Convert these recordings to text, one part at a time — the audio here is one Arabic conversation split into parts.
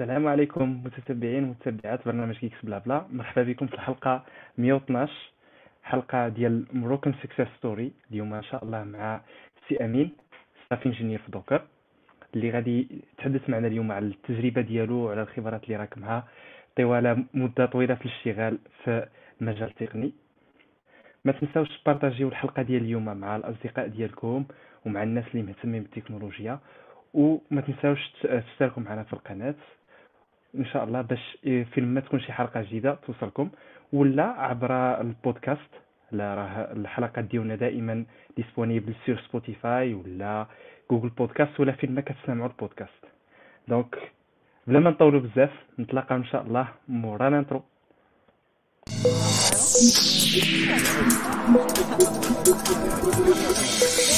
السلام عليكم متتبعين ومتتبعات برنامج Geeks Blabla. مرحبا بكم في الحلقة 112 حلقة ديال Moroccan Success Story اليوم إن شاء الله مع سي أمين Staff Engineer في Docker اللي غادي يتحدث معنا اليوم على التجربة ديالو وعلى الخبرات اللي راكمها طوال مدة طويلة في الاشتغال في المجال التقني ما تنساوش تبارطاجيو الحلقة ديال اليوم مع الأصدقاء ديالكم ومع الناس اللي مهتمين بالتكنولوجيا. وما تنساوش تشتركوا معنا في القناة. ان شاء الله باش فين ما تكون شي حلقة جديدة توصلكم. ولا عبر البودكاست لا راه الحلقات ديالنا دائما disponible sur Spotify ولا Google Podcast ولا فين ما كتسمعوا البودكاست. donc بلا ما نطولوا بزاف نتلاقاو إن شاء الله. مورا l'intro السلام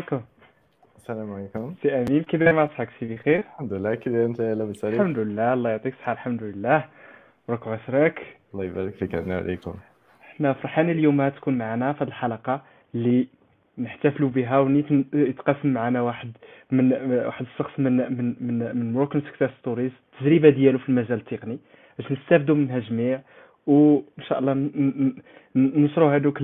عليكم. السلام عليكم. سي امين كي داير مع سي بخير الحمد لله. كي داير انت لاباس عليك الحمد لله الله يعطيك الصحة الحمد لله. وراك وعسراك الله يبارك فيك عنا عليكم. حنا فرحانين اليوم تكون معنا في هذه الحلقة اللي نحتفلوا بها ونيت يتقاسم معنا واحد من واحد الشخص من من من من Moroccan Success Stories التجربة ديالو في المجال التقني باش نستافدوا منها جميع وإن شاء الله نشروا هذوك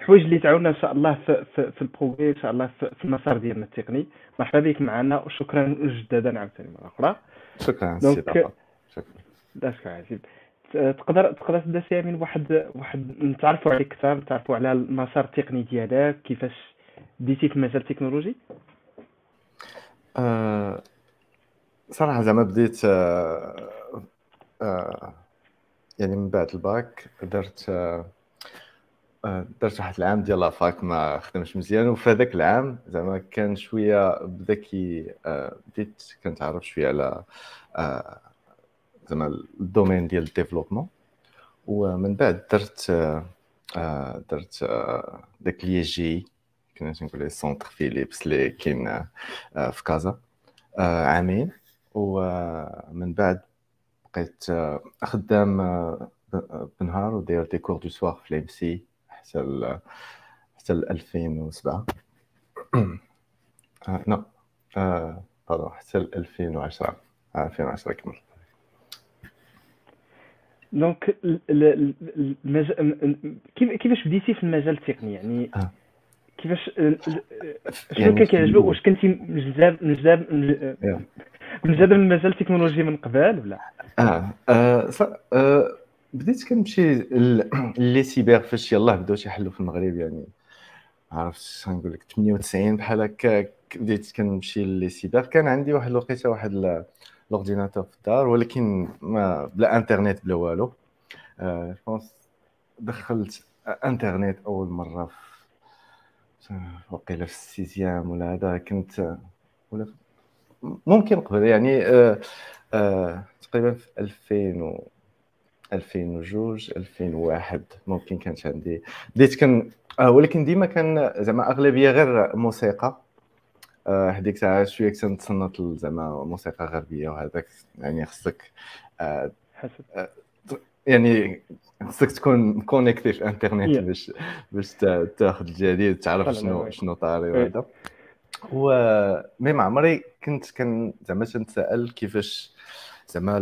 الحوايج اللي تعاوننا إن شاء الله في في, في ال progrès إن شاء الله في, في المسار ديالنا التقني. مرحبا بك معنا وشكرا مجددا عاوتاني مره أخرى شكرا سي شكرا. شكرا عزيز. تقدر تقدر تبدا سي من واحد واحد نتعرفوا عليك أكثر نتعرفوا على المسار التقني ديالك كيفاش بديتي في المجال التكنولوجي؟ أه صراحة زعما بديت أه أه يعني من بعد الباك درت أه واحد العام ديال la fac ما خدمش مزيان وفي هذاك العام زعما كان شوية بدا كي بديت كنتعرف شوية على زعما ال domaine ديال ال développement. ومن بعد درت درت داك لي جي كنا تنقول ليه centre Philips اللي كاين في كازا عامين. ومن بعد بقيت خدام بنهار وداير des cours du soir في l'EMSI. حتى ل حتى ل 2007 آه non آه حتى ل 2010 2010 كمل donc. كيفاش بديتي في المجال التقني يعني آه. كيفاش شنو يعني كان كيعجبك واش كنتي مجذاب مجذاب مجذاب من المجال التكنولوجي من قبل ولا آه, آه. آه. بديت كنمشي les cybers فاش يلاه بداو تيحلوا في المغرب يعني عرفت نقول لك 98 بحال هكا بديت كنمشي les cybers كان عندي واحد الوقيته واحد l'ordinateur في الدار ولكن ما بلا انترنت بلا والو. je pense دخلت انترنت أول مرة في وقيله في ال sixième ولا هذا كنت ولا ممكن قبل يعني آه آه تقريبا في 2000 و 2002 2001 ممكن كانت عندي. بديت كان آه ولكن ديما كان زعما أغلبية غير موسيقى. آه هذيك الساعة شوية كنت نتصنت زعما موسيقى غربية وهذاك يعني خصك آه آه يعني خصك تكون connecté في الانترنت باش باش تاخذ الجديد تعرف شنو شنو طاري وهذا. و mais ما عمري كنت كان زعما تنتسائل كيفاش زعما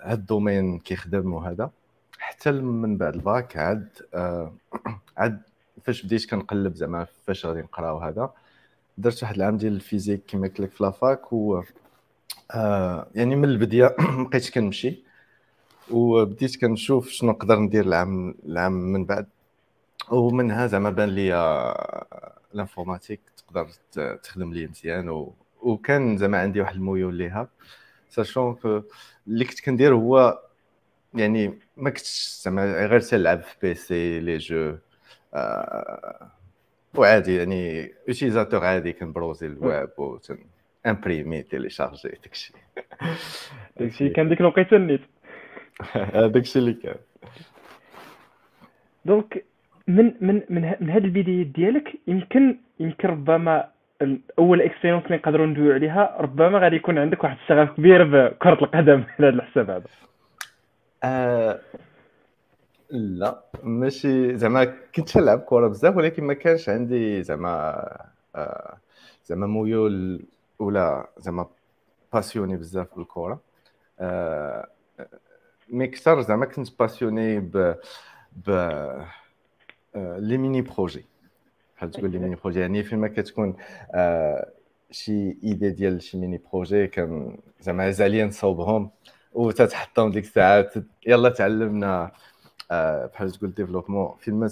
هاد ال domaine كيخدم وهذا حتى من بعد الباك عاد آه عاد فاش بديت كنقلب زعما فاش غادي نقرا وهذا درت واحد العام ديال ال physique كما قلت لك في la fac و آه يعني من البداية بقيت كنمشي. وبديت كنشوف شنو نقدر ندير العام العام من بعد. ومنها زعما بان لي ال informatique تقدر تخدم لي مزيان. وكان زعما عندي واحد الميول ليها. sachant que اللي كنت كندير هو يعني ما كنتش زعما غير تلعب في PC les jeux آه وعادي يعني utilisateur عادي كن browsi ال web و imprimer télécharger داكشي داكشي كان ديك الوقيته النيت داكشي اللي كان donc من من من من هاد البدايات ديالك يمكن يمكن ربما أول expérience اللي نقدروا ندويو عليها ربما غادي يكون عندك واحد الشغف كبير بكره القدم على هذا الحساب هذا. آه لا ماشي زعما كنت نلعب كره بزاف ولكن ما كانش عندي زعما آه زعما ميول ولا زعما passionné بزاف بالكره آه mais كثر زعما كنت passionné ب ب les mini-projets بحال تقول les mini-projets يعني فيما كتكون آه شي idée ديال شي mini-projet كان زعما زاليا نصوبهم وتتحطهم ديك الساعات يلا تعلمنا آه بحال تقول développement فيما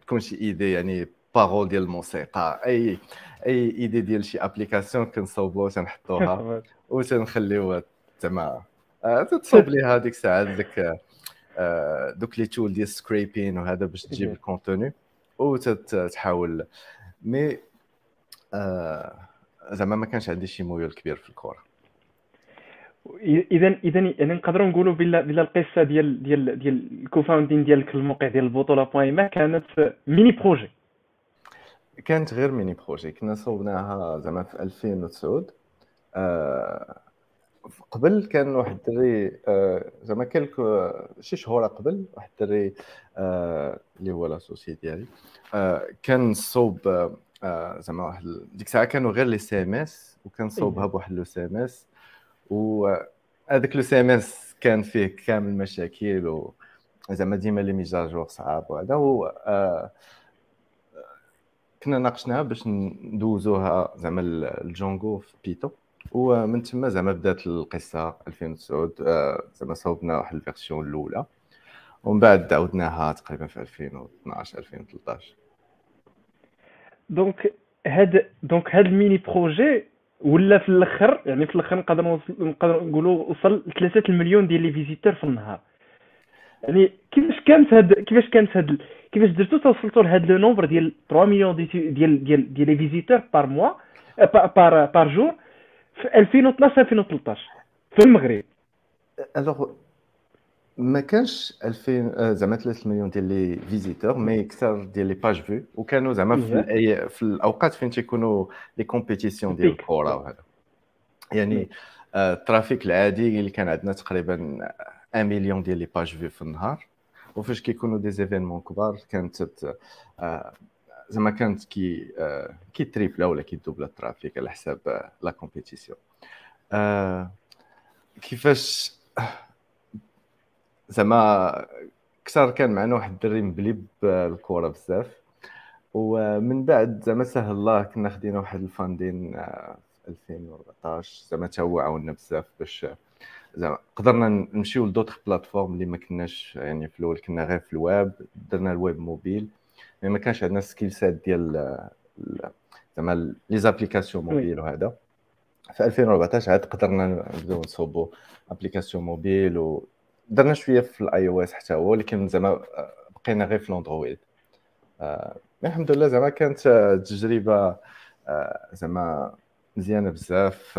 تكون شي idée يعني paroles ديال الموسيقى أي أي idée ديال شي application كنصوبوها تنحطوها وتنخليوها زعما آه، تتصوب ليها ديك الساعات ديك آه، دوك les tools ديال scraping وهذا باش تجيب ال contenu وتحاول mais آه، زعما ما كانش عندي شي ميول كبير في الكره اذا اذا يعني نقدروا نقولوا بلا بلا القصة ديال ديال ديال ال co-founding ديالك الموقع ديال البطولة بوين ما كانت mini-projet كانت غير mini-projet كنا صوبناها زعما في 2009 آه قبل كان واحد الدري آه زعما كلك شي شهور قبل واحد الدري آه اللي هو l'associé ديالي آه كان صوب آه زعما واحد ديك الساعة كانوا غير les CMS وكان صوبها بواحد le CMS وهذاك le CMS كان فيه كامل المشاكل و زعما ديما les mises à jour صعاب وهذا و آه كنا ناقشناها باش ندوزوها زعما ل Django في بيتو. ومن تما زعما بدات القصة 2009 آه، زعما صوبنا واحد ال version الأولى. ومن بعد عاودناها تقريبا في 2012 2013 donc هاد donc هاد ال mini-projet ولا في الأخر يعني في الأخر نقدر نقدر نقولوا وصل 3 المليون ديال les visiteurs في النهار. يعني كيفاش كانت هاد كيفاش كانت هاد كيفاش درتو توصلتوا لهاد le nombre ديال 3 مليون ديال ديال ديال les visiteurs par mois par par jour في 2012 2013 في المغرب. alors ما كانش 2000 زعما 3 مليون ديال les visiteurs mais أكثر ديال les pages vues وكانوا زعما في الأي... في الأوقات فين تيكونوا les compétitions ديال الكره وهذا يعني ال trafic العادي اللي كان عندنا تقريبا 1 مليون ديال les pages vues في النهار. وفاش كيكونوا des événements كبار كانت زعما كانت كي كي tripla ولا كي doubla ال trafic على حساب la compétition. كيفاش زعما كثر كان معنا واحد الدري مبلي بالكره بزاف. ومن بعد زعما سهل الله كنا خدينا واحد ال funding في 2014 زعما تا هو عاوننا بزاف باش زعما قدرنا نمشيو ل d'autres plateformes اللي ما كناش يعني في الأول كنا غير في الويب درنا ال web mobile. mais ما كانش عندنا skill set ديال زعما les applications mobiles وهذا في 2014 عاد قدرنا نبداو نصوبوا application mobile ودرنا شوية في ال iOS حتى هو ولكن زعما بقينا غير في الأندرويد. آه الحمد لله زعما كانت تجربة آه زعما مزيانة بزاف.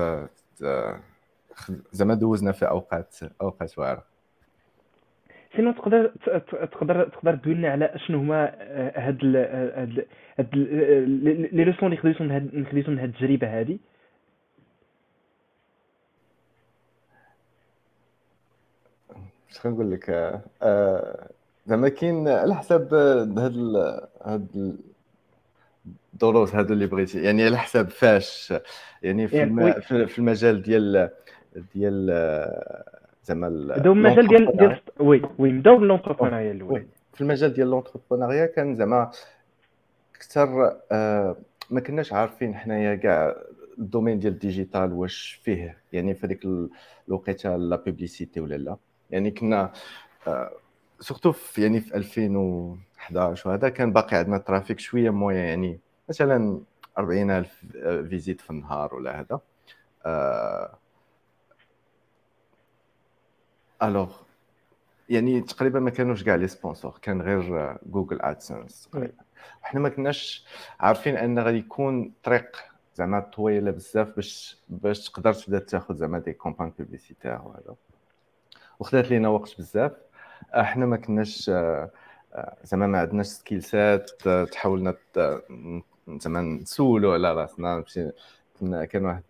آه زعما دوزنا في أوقات أوقات واعرة. sinon تقدر تقدر تقدر تقول لنا على شنو هما آه، هاد هاد هاد les leçons اللي خديتهم من خديتهم من هاد التجربة هادي؟ اش نقول لك؟ آه، زعما كاين على حساب هاد هاد الدروس هادو اللي بغيتي. يعني على حساب فاش يعني في, يعني في المجال ديال ديال زعما بداو المجال ديال ديال oui oui بداو ب l'entrepreneuriat الأول. في المجال ديال l'entrepreneuriat كان زعما أكثر آه ما كناش عارفين حنايا كاع ال domaine ديال ال digital واش فيه يعني في هذيك الوقيتة la publicité ولا لا. يعني كنا آه surtout في يعني في 2011 وهذا كان باقي عندنا trafic شوية moyen يعني مثلا 40000 visites في النهار ولا هذا. آه alors يعني تقريبا ما كانوش كاع les sponsors كان غير Google AdSense حنا ما كناش عارفين أن غادي يكون طريق زعما طويلة بزاف باش باش تقدر تبدأ تاخذ زعما des campagnes publicitaires وهذا وخدات لينا وقت بزاف. إحنا ما كناش زعما ما عندناش skills هات تحاولنا زعما نسولوا على راسنا. كان واحد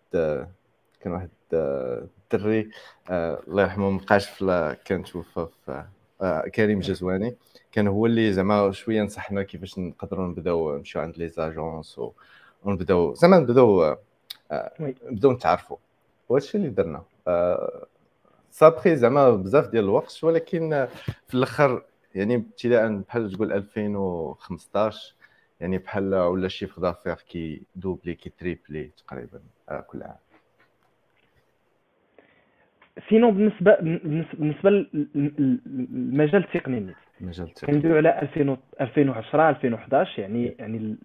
كان واحد الدري آه، الله يرحمه مابقاش في كان توفى في كريم جزواني. كان هو اللي زعما شوية نصحنا كيفاش نقدروا نبداو نمشيو عند les agences ونبداو زعما نبداو نبداو نتعرفوا. وهادشي اللي درنا. صابخي زعما بزاف ديال الوقت ولكن في الأخر يعني ابتداء بحال تقول 2015 يعني بحال و le chiffre d'affaires كي doubler كي tripler تقريبا آه، كل عام. sinon بالنسبة بالنسبة للمجال التقني المجال التقني. كندويو على 2010 2011 يعني يعني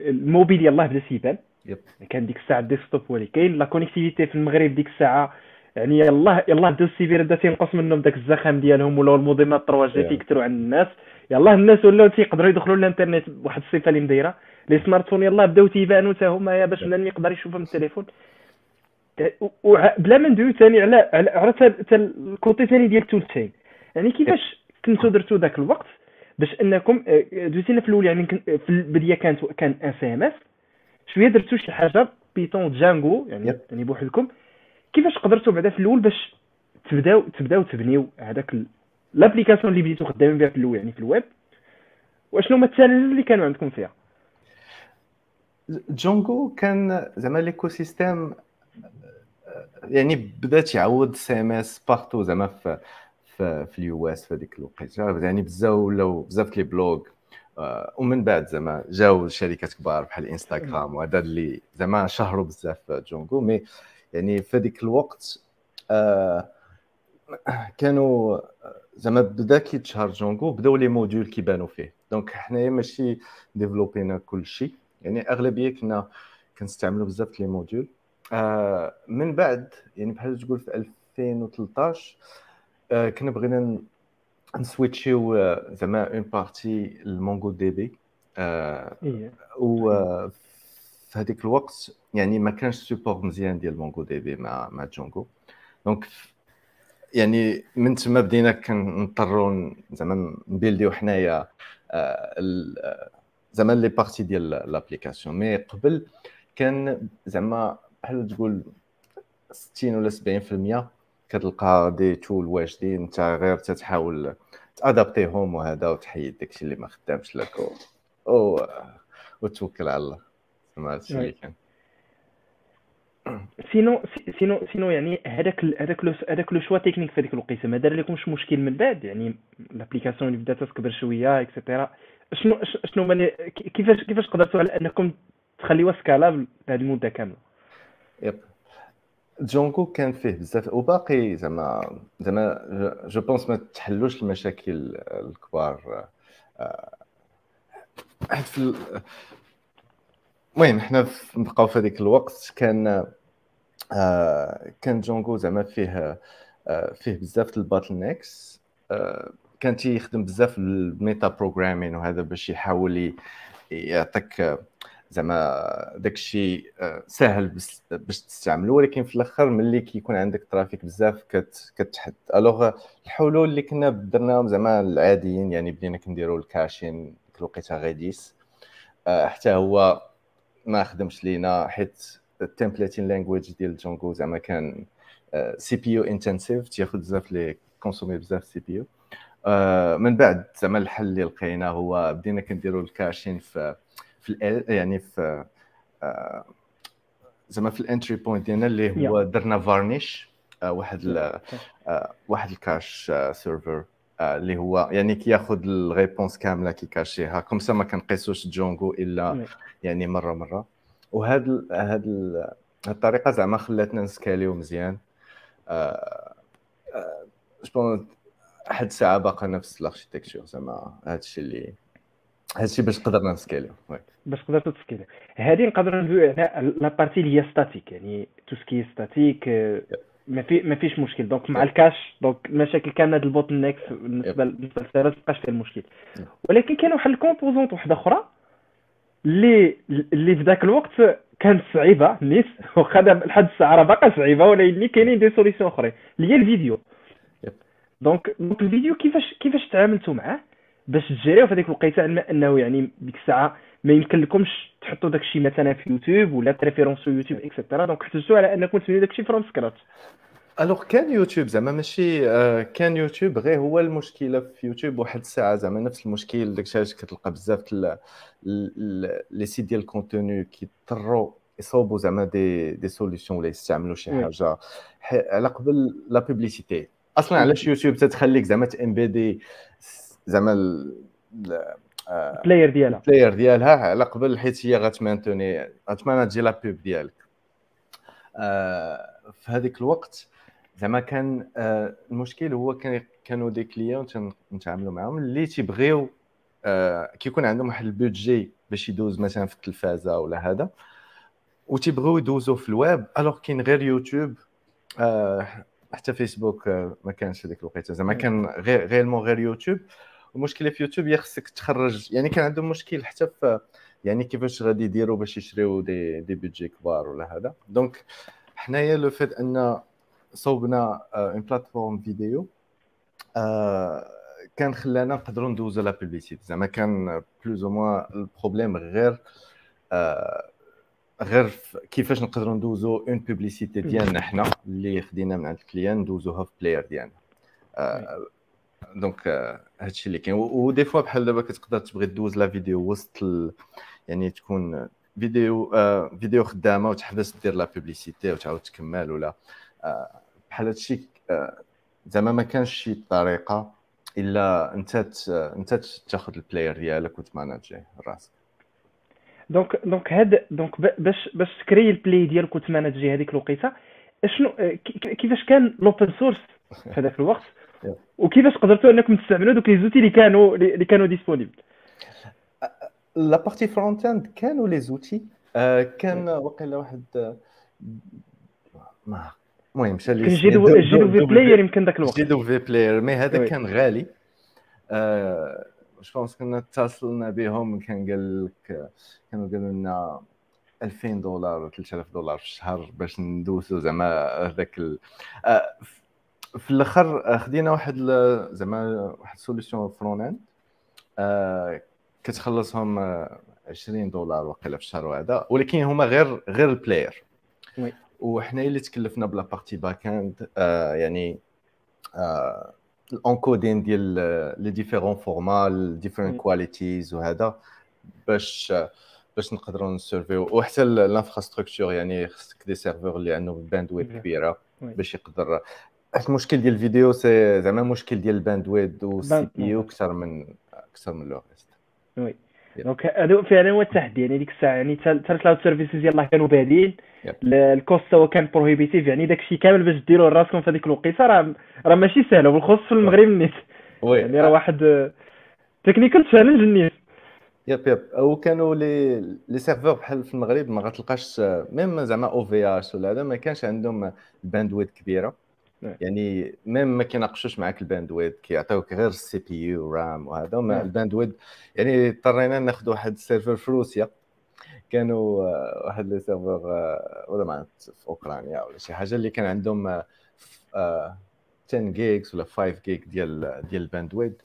الموبيل يلاه بدا c'est bon. yep. كان ديك الساعة ال desktop هو اللي كاين la connectivité في المغرب ديك الساعة. يعني يلاه يلاه بداو السيبير بدا تينقص منهم داك الزخم ديالهم ولا الموديمات 3G تيكثروا عند الناس. يلاه الناس ولاو تيقدروا يدخلوا للإنترنت بواحد الصفة اللي مدايرة. les smartphones يلاه بداو تيبانوا حتى هما باش بنادم يقدر يشوفها من التليفون. بلا ما ندويو ثاني على على حتى ال côté ثاني ديال ال toolchain يعني كيفاش كنتو درتو ذاك الوقت باش أنكم آه، دوزين في الأول يعني في البداية كانت كان un CMS. شوية درتو شي حاجة Python Django يعني يعني بوحدكم. كيفاش قدرتوا بعدا في الأول باش تبداو تبداو تبنيو هذاك l'application اللي بديتو خدامين بها في الأول يعني في الويب؟ وأشنو هما ال challenges اللي كانوا عندكم فيها؟ Django كان زعما l'écosystème يعني بدا تعود CMS partout زعما في في, في ال US في هذيك الوقيته. يعني بزاف ولاو بزاف les blogs آه، ومن بعد زعما جاو شركات كبار بحال انستغرام وهذا اللي زعما شهروا بزاف Django mais يعني في هذيك الوقت آه كانوا زعما بدا كيتشهر Django بداو les modules كيبانوا فيه. donc حنايا ماشي développينا كل شيء يعني أغلبية كنا كنستعملوا بزاف les modules. آه من بعد يعني بحال تقول في 2013 آه كنا بغينا نswitchيو آه، زعما en partie ل MongoDB آه إيه. و في هذيك الوقت يعني ما كانش support مزيان ديال MongoDB مع مع Django donc يعني من تما بدينا كنضطروا زعما نbuildيو حنايا زعما les parties ديال l'application. mais قبل كان زعما بحال تقول 60 ولا 70% كتلقى des tools واجدين انت غير تتحاول تadaptيهم وهذا وتحيد داكشي اللي ما خدامش لك و... وتوكل على الله. زعما هادشي اللي كان. sinon sinon sinon يعني هذاك هذاك هذاك le choix technique في هذيك الوقيتة. ما دار لكمش مشكل من بعد. يعني l'application اللي بدات تكبر شوية et cetera شنو شنو كيفاش كيفاش قدرتوا على أنكم تخليوها scalable لهذه المدة كاملة؟ yep Django كان فيه بزاف وباقي زعما زعما je pense ما تحلوش المشاكل الكبار آه، في المهم حنا نبقاو في هذيك الوقت كان آه كان جونغو زعما فيه آه فيه بزاف الباتل نيكس كان تيخدم بزاف الميتا بروغرامين وهذا باش يحاول يعطيك زعما داكشي آه، ساهل باش تستعملو ولكن في الأخر ملي كيكون عندك ترافيك بزاف كتحد. ألوغ الحلول اللي كنا درناهم زعما العاديين يعني بدينا كنديروا الكاشين الوقيتة غاديس آه، حتى هو ما خدمش لينا حيت ال templating language ديال Django زعما كان CPU intensive تياخذ بزاف les consommer بزاف CPU. من بعد زعما الحل اللي لقينا هو بدينا كنديروا ال caching في في يعني في آه، زعما في ال entry point ديالنا اللي هو درنا Varnish آه، واحد آه، واحد ال cache server اللي هو يعني كياخذ ال réponse كاملة كي cacher يها. comme ça ما كنقيسوش Django إلا يعني مرة مرة. وهاد هاد الطريقة زعما خلاتنا ن scale يو مزيان. jusqu'à حد الساعة باقا نفس ال architecture زعما هادشي اللي هادشي باش قدرنا ن scale يو باش قدرتوا ت scale يو هذه نقدروا ندويو على la partie اللي هي statique يعني tout ce qui est statique ما في ما فيش مشكل. donc مع ال cache donc المشاكل كاملة د ال bottlenecks بالنسبة بالنسبة لل serveur ما بقاش فيها المشكل. ولكن كاين واحد ال composante واحدة أخرى اللي اللي في ذاك الوقت كانت صعيبة نيت واخا لحد الساعة راه باقا صعيبة ولكن كاينين des solutions أخرين اللي هي الفيديو. donc donc الفيديو كيفاش كيفاش تعاملتوا معاه؟ باش تجريو في هذيك الوقيته علما إنه يعني ديك الساعة ما يمكن لكمش تحطوا داك الشيء مثلا في يوتيوب ولا préférence في يوتيوب et cetera donc احتجتوا على انكم تبنيو داك الشيء from scratch alors كان يوتيوب زعما ماشي آه، كان يوتيوب غير هو المشكلة في يوتيوب واحد الساعة زعما نفس المشكل داك الشيء كتلقى بزاف les sites ديال ال contenu كيضطروا يصوبوا زعما des des solutions ولا يستعملوا شي حاجة. على قبل la publicité أصلا علاش يوتيوب تتخليك زعما ت embed ي زعما ال player ديالها. ال player ديالها على قبل حيت هي غت maintenir غت manager la pub ديالك. آه، في هذيك الوقت زعما كان آه، المشكل هو كان كانوا des clients تنتعاملوا معاهم اللي تيبغيو آه، كيكون عندهم واحد ال budget باش يدوز مثلا في التلفازة ولا هذا وتيبغيو يدوزو في ال web alors كاين غير يوتيوب حتى فيسبوك ما كانش هذيك الوقيتة. زعما كان غير غير يوتيوب المشكلة في يوتيوب هي خصك تخرج. يعني كان عندهم مشكل حتى في يعني كيفاش غادي يديروا باش يشريو des des budgets كبار ولا هذا. donc حنايا le fait أن صوبنا une plateforme vidéo كان خلانا نقدروا ندوزو la publicité زعما كان plus ou moins ال problème غير آه، غير كيفاش نقدروا ندوزو une publicité ديالنا حنا اللي خدينا من عند ال client ندوزوها في player ديالنا. donc هادشي اللي كاين. و des fois بحال دابا كتقدر تبغي دوز la vidéo وسط ال... يعني تكون فيديو آه فيديو خدامة وتحبس دير la publicité وتعاود تكمل ولا آه بحال هادشي آه زعما ما كانش شي طريقة إلا أنت أنت تاخذ ال player ديالك وت manager راسك donc donc هاد donc باش باش ت créer ال player ديالك وت manager هذيك الوقيتة شنو آه، كيفاش كان ال open source في هذاك الوقت؟ وكيفاش قدرتوا انكم تستعملوا دوك les outils اللي كانوا اللي كانوا disponibles la partie front-end كانوا les outils كان وقيلا واحد ما المهم مشى لي JW JW Player يمكن ذاك الوقت JW Player mais هذا كان غالي je pense كنا اتصلنا بهم كان قال لك كانوا قالوا لنا 2000 دولار 3000 دولار في الشهر باش ندوسوا زعما هذاك في الأخر خدينا واحد زعما واحد solution front-end آه كتخلصهم 20 دولار وقيلا في الشهر وهذا. ولكن هما غير غير ال player وحنا اللي تكلفنا ب la partie back-end آه يعني آه ال encoding ديال les différents formats différentes qualités وهذا. باش باش نقدروا ن servir و. وحتى ال infrastructure يعني خصك des serveurs اللي عندهم bandwidth كبيرة. باش يقدر المشكل ديال الفيديو c'est زعما مشكل ديال ال bandwidth وال CPU أكثر من أكثر من le reste oui donc هذا فعلا هو التحدي. يعني ديك الساعة يعني حتى ال cloud services يلاه كانوا بادين ال cost هو كان prohibitive يعني داك الشيء كامل باش ديروا راسكم في هذيك الوقيته راه راه ماشي سهل. وبالخصوص في المغرب النيت يعني راه واحد technical challenge النيت yep yep وكانوا les les serveurs بحال في المغرب ما غتلقاش même زعما OVH ولا هذا ما كانش عندهم bandwidth كبيرة. يعني même ما كيناقشوش معاك ال bandwidth كيعطيوك غير ال CPU RAM وهذا وما ال bandwidth يعني اضطرينا ناخذ واحد ال serveur في روسيا. كانوا آه، واحد les serveurs آه، ولا ما في أوكرانيا ولا شي حاجة اللي كان عندهم 10 آه، gigs ولا 5 جيج ديال ديال ال bandwidth.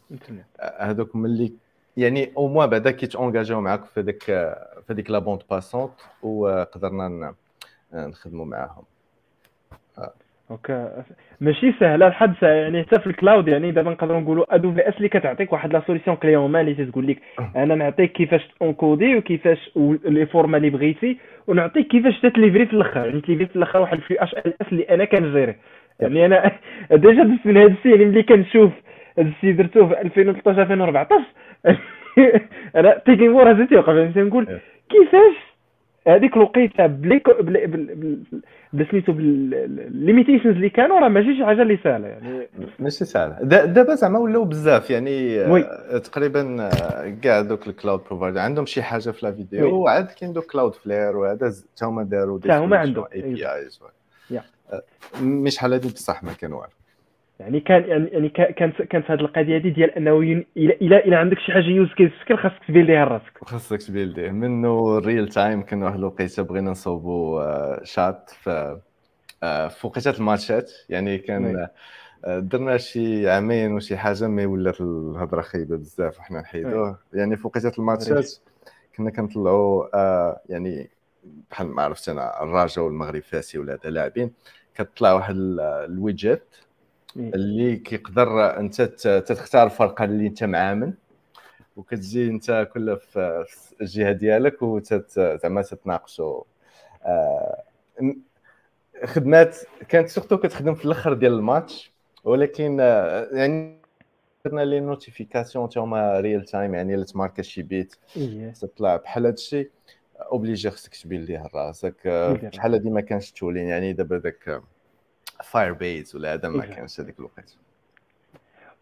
هذوك ملي يعني أو موا بعدا كيتونجاجيو معاك في هذيك في هذيك la bande passante وقدرنا نخدموا معاهم. donc ماشي سهله لحد يعني حتى في ال cloud يعني دابا نقدروا نقولوا AWS اللي كتعطيك واحد la solution clé en main اللي تقول لك أنا نعطيك كيفاش encoder وكيفاش les formats اللي بغيتي ونعطيك كيفاش تتليفري في الأخر. يعني تليفري في الأخر واحد الفي اش ال اس اللي أنا كنجيري يعني أنا ديجا دزت من هذا الشيء يعني ملي كنشوف هذا الشيء درتوه في 2013 2014 أنا تيكين مور هزيت يوقف يعني تنقول كيفاش هذيك الوقيته بلي بسميتو بالليميتيشنز اللي كانوا راه ماشي شي حاجة اللي سهلة يعني. ماشي سهلة. دابا زعما ولاو بزاف يعني وي. آه، تقريبا آه، كاع دوك الكلاود بروفايدر عندهم شي حاجة في لا فيديو وعاد كاين دوك كلاود فلير وهذا حتى هما داروا حتى هما عندهم. اي بي ايز yeah. mais شحال هادي بصح ما كان والو. يعني كان يعني كا- كانت كانت هذه القضية هذه ديال أنه الا الا الا عندك شي حاجة use case scale خاصك ت build يها لراسك. خاصك ت build يه منه ال real time كان واحد الوقيتة بغينا نصوبوا آه، شات في آه، في وقيتات الماتشات. يعني كان oui. آه، درنا شي عامين وشي حاجة mais ولات الهضرة خايبة بزاف وحنا نحيدوه. يعني في وقيتات الماتشات كنا كنطلعوا يعني بحال ما عرفت أنا الرجاء والمغرب فاسي ولا هذا لاعبين. كتطلع واحد ال- widget oui. اللي كيقدر أنت تختار الفرقه اللي أنت معامن وكتجي أنت كل في الجهة ديالك وزعما تتناقشوا. آه، خدمات كانت surtout كتخدم في الأخر ديال الماتش ولكن آه، يعني درنا les notifications تا هما real time يعني إلا تماركا شي بيت إيه. تطلع بحال هادشي obligé خصك ت build يه راسك آه، ت build يه شحال هادي ما كانش تولين يعني دابا داك Firebase ولا هذا ما إيه. كانش هذيك الوقت.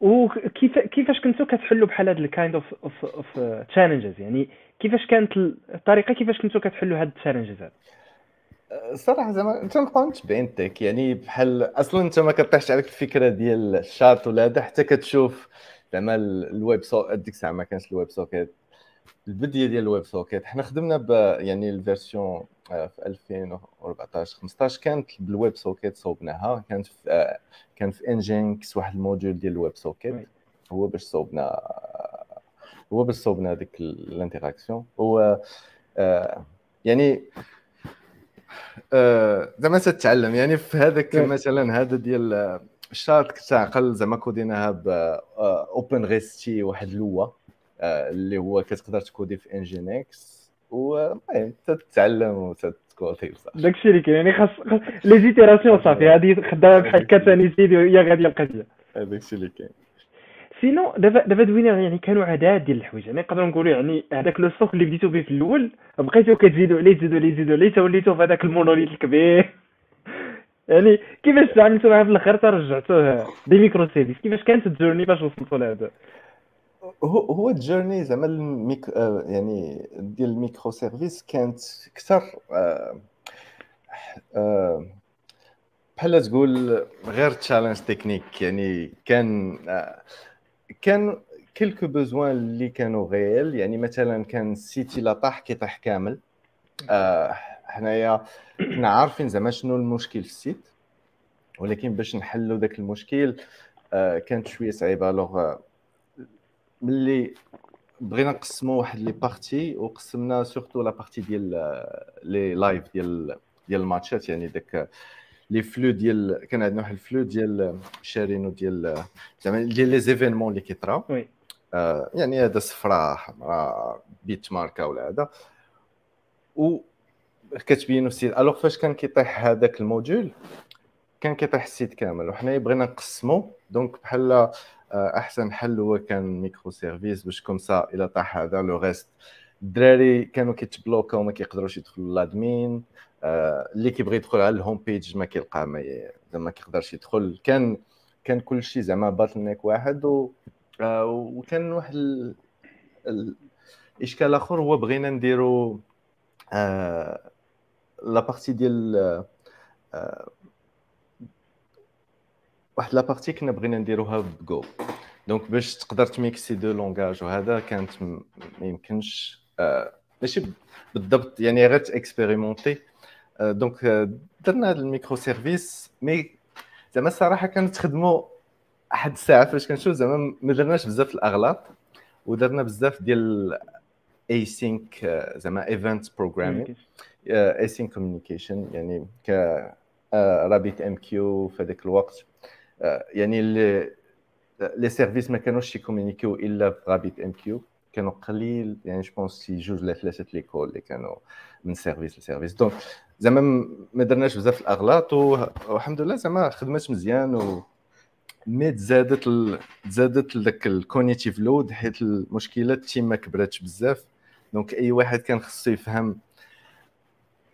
وكيف كيفاش كنتو كتحلوا بحال هاد ال kind of of of challenges يعني كيفاش كانت الطريقة كيفاش كنتو كتحلوا هاد ال challenges هاد؟ الصراحه زعما تنبقاو نتبعين ال tech يعني بحال أصلا أنت ما كطيحش عليك الفكرة ديال الشات ولا هذا حتى كتشوف زعما ال- web so ديك الساعة ما كانش ال web socket البدية ديال ال web socket. حنا خدمنا ب يعني ال version آه، في 2014 15 كانت بال web socket صوبناها. كانت في آه، كان في Nginx واحد ال module ديال ال web socket. هو باش صوبنا هو باش صوبنا ديك ال interaction. هو آه، يعني زعما تتعلم. يعني في هذاك. مثلا هذا ديال الشارت كتعقل زعما كوديناها ب OpenResty واحد ال Lua اللي هو كتقدر ت coder في Nginx والمهم تتعلم وتت coder وصافي داكشي اللي كاين يعني خاص خاص- les itérations صافي هادي خدامه بحال كاتاني سيدي وهي غاديه القضية الشيء اللي كاين. سينو دابا دابا دوينا يعني كانوا عداد ديال الحوايج. يعني نقدروا نقولوا يعني هذاك le stack اللي بديتو به في الأول بقيتو كتزيدوا عليه تزيدوا عليه تزيدوا عليه تا وليتو في هذاك ال monolithe الكبير. يعني كيفاش تعاملتوا معاه في الآخر تا رجعتوه des microservices. كيفاش كانت ال journey باش وصلتوا لهذا؟ هو هو ال journey زعما الميك آه، يعني ديال ال microservices كانت أكثر آه، آه، بحال تقول غير challenge technique يعني كان كان quelques besoins اللي كانوا غيال يعني مثلا كان ال site إلا طاح كيطيح كامل حنايا كنا عارفين زعما شنو المشكل في ال site ولكن باش نحلوا ذاك المشكل كانت شوية صعيبة. alors آه، ملي بغينا نقسموا واحد les parties وقسمنا surtout la partie ديال آه، les lives ديال ديال الماتشات. يعني داك les flux ديال كان عندنا واحد ال flux ديال شارينو ديال زعما ديال les événements اللي كيطراو. oui. آه، يعني هذا صفراء حمراء بيت ماركا ولا هذا. و كتبينوا ال site alors فاش كان كيطيح هذاك ال module كان كيطيح ال site كامل. وحنا بغينا نقسمو. donc بحال آه، أحسن حل هو كان microservices باش comme ça إلا طاح هذا le reste. الدراري كانوا كيتبلوكاو وما كيقدروش يدخلوا l'admin آه، اللي كيبغي يدخل على ال home page ما كيلقى ما زعما ما كيقدرش يدخل. كان كان كل شيء زعما bottleneck واحد و آه، وكان واحد ال... ال... الاشكال آخر هو بغينا نديرو آه، la partie ديال آه، واحد la partie كنا بغينا نديروها ب Go donc باش تقدر ت mixer deux langages وهذا كانت ما يمكنش آه، ماشي بالضبط يعني غير ت expérimenter آه، donc آه، درنا هذا ال microservices mais زعما الصراحة كانت تخدموا أحد الساعة فاش كنشوف زعما ما درناش بزاف الأغلاط ودرنا بزاف ديال async زعما event programming async communication يعني ك RabbitMQ في هذاك الوقت. يعني les les services ما كانوش يكومونيكيو إلا RabbitMQ. كانوا قليل يعني je pense شي جوج ولا ثلاثة les calls اللي كانوا من service ل service. donc زعما ما درناش بزاف الأغلاط والحمد لله زعما خدمت مزيان و mais تزادت ال... تزادت لذاك ال cognitive load حيت المشكلة ال team ما كبراتش بزاف. donc أي واحد كان خصو يفهم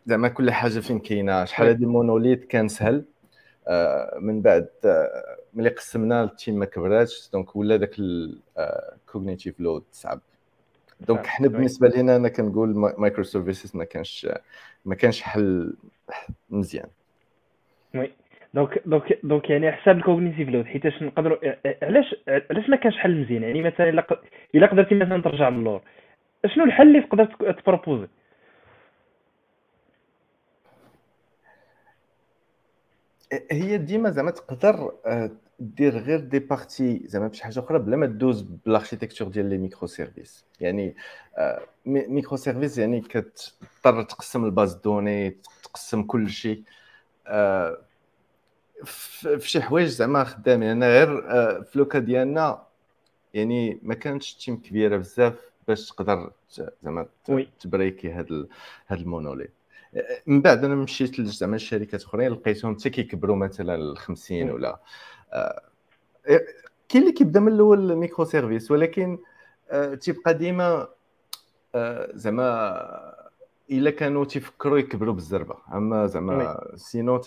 زعما كل حاجة فين كاينة شحال. هادي ال monolithe كان سهل. آه، من بعد آه، ملي قسمنا ال team ما كبراتش donc ولا داك ال cognitive load صعب. donc حنا. بالنسبة لنا أنا كنقول microservices ما كانش ما كانش حل مزيان. oui. donc donc donc يعني حساب ال cognitive load حيتاش نقدروا علاش علاش ما كانش حل مزيان؟ يعني مثلا إلا قدرتي مثلا ترجع للور شنو الحل اللي تقدر ت proposer هي ديما زعما تقدر آه، دير غير des parties زعما بشي حاجة أخرى بلا ما دوز بال architecture ديال les microservices يعني microservices يعني كتضطر تقسم ال base de données تقسم كل شيء آه، في شي حوايج زعما خدامين. أنا غير آه، في le cas ديالنا يعني ما كانتش team كبيرة بزاف باش تقدر زعما تبريكي هاد هاد ال monolithe. من بعد أنا مشيت زعما لشركات أخرين لقيتهم حتى كيكبروا مثلا ل 50 ولا. آه، كاين اللي كيبدا من الأول microservices ولكن آه، تيبقى ديما آه، زعما إلا كانوا تيفكروا يكبروا بالزربة. أما زعما sinon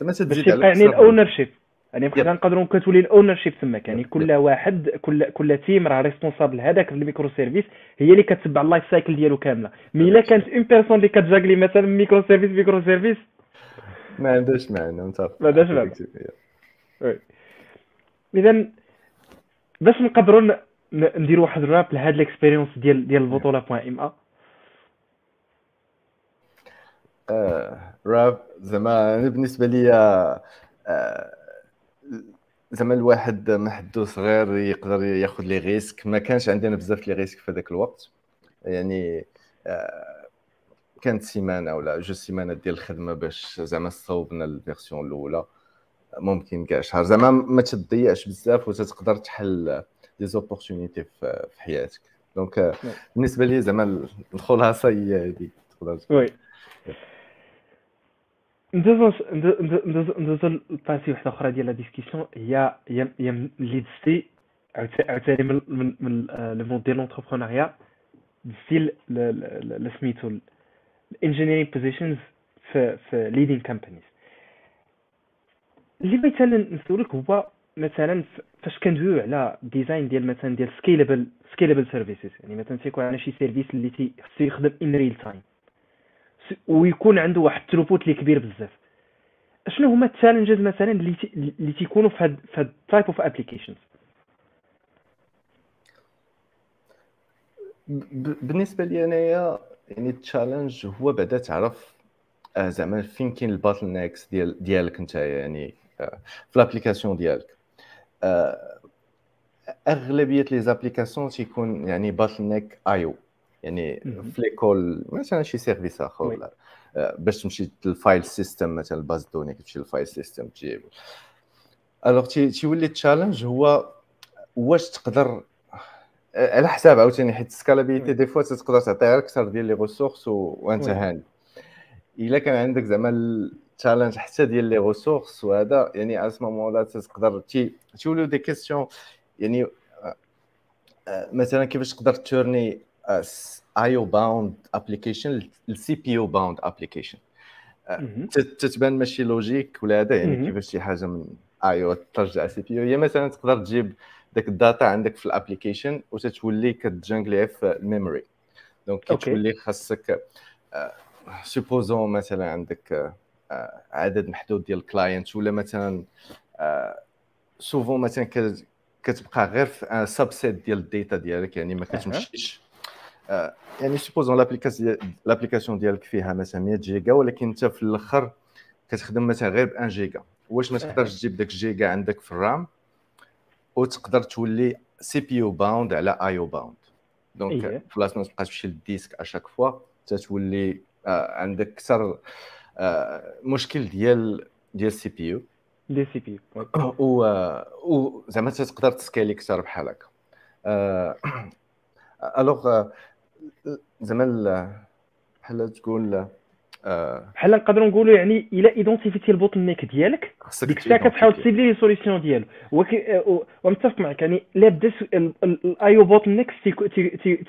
زعما تزيد على يعني ال ownership يعني بقينا نقدروا كتولي ال ownership تماك يعني كل واحد كل كل team راه responsable هذاك ال microservice هي اللي كتبع ال life cycle ديالو كاملة. mais إلا كانت une personne اللي كت jongler مثلا microservice microservice ما عندهاش معنى متفق ما عندهاش معنى. اذا باش نقدروا نديروا واحد الراب لهاد الاكسبيريونس ديال ديال البطولة بوان ام ا راب زعما بالنسبة لي آه، زعما الواحد محدو صغير يقدر ياخذ لي ريسك. ما كانش عندنا بزاف لي ريسك في هذاك الوقت. يعني آه، كانت سيمانة ولا جوج سيمانات ديال الخدمة باش زعما صوبنا ال version الأولى. ممكن كاع شهر. زعما ما تضيعش بزاف وتقدر تحل des opportunités في حياتك. donc آه، نعم. بالنسبة لي زعما الخلاصة هي هذه. تقدر oui. ندوزو ندوزو ندوزو ل passer وحده أخرى ديال la discussion هي هي اللي دزتي عاوتاني من من من le mode ديال l'entrepreneuriat دزتي سميتو ال engineering positions في في leading companies اللي أنا نسولك هو مثلا فاش كندويو على design ديال مثلا ديال scalable scalable services يعني مثلا تيكون عندنا شي service اللي خصو يخدم in real time ويكون عنده واحد ال throughput اللي كبير بزاف. شنو هما ال challenges مثلا اللي اللي تيكونوا في هاد في هاد type of applications بالنسبة لي أنايا يعني ال challenge هو بعدا تعرف آه، زعما فين كاين ال bottlenecks ديال ديالك انت يعني آه، في l'application ديالك. آه، أغلبية les applications تيكون يعني bottleneck IO يعني في les calls مثلا شي service آخر ولا آه، باش تمشي لل file system مثلا ال base de données كتمشي لل file system تجيب alors تيولي ال challenge هو واش تقدر آه، على حساب عاوتاني حيت ال scalabilité des fois تقدر تعطي غير أكثر ديال les ressources وانت هاني. إلا كان عندك زعما ال challenge حتى ديال les ressources وهذا يعني à ce moment-là تقدر تيوليو des questions يعني آه، مثلا كيفاش تقدر تورني IO bound application ل CPU bound application تتبان ماشي logique ولا هذا يعني كيفاش شي حاجة من IO ترجع CPU هي مثلا تقدر تجيب داك ال data عندك في ال application وتتولي كت jongler يها في ال memory donc كتولي خاصك supposons مثلا عندك عدد محدود ديال ال client ولا مثلا souvent مثلا كتبقى غير في un subset ديال ال data ديالك يعني ما كتمشيش. يعني supposons l'application ديالك فيها مثلا 100 جيجا ولكن انت في الأخر كتخدم مثلا غير ب 1 جيجا. واش ما تقدرش تجيب داك الجيجا عندك في ال RAM وتقدر تولي CPU bound على IO bound donc بلاص ما تبقاش تمشي لل disque à chaque fois تتولي آه عندك أكثر آه مشكل ديال ديال ال CPU. ديال ال CPU. و زعما تقدر ت scaler أكثر بحال هكا. alors زعما بحال تقول آه، بحال نقدروا نقولوا يعني إلا identifier تي ال bottleneck ديالك ديك الساعة كتحاول ت cibler les solutions ديالو. ومتفق معك يعني الا بدا ال IO bottlenecks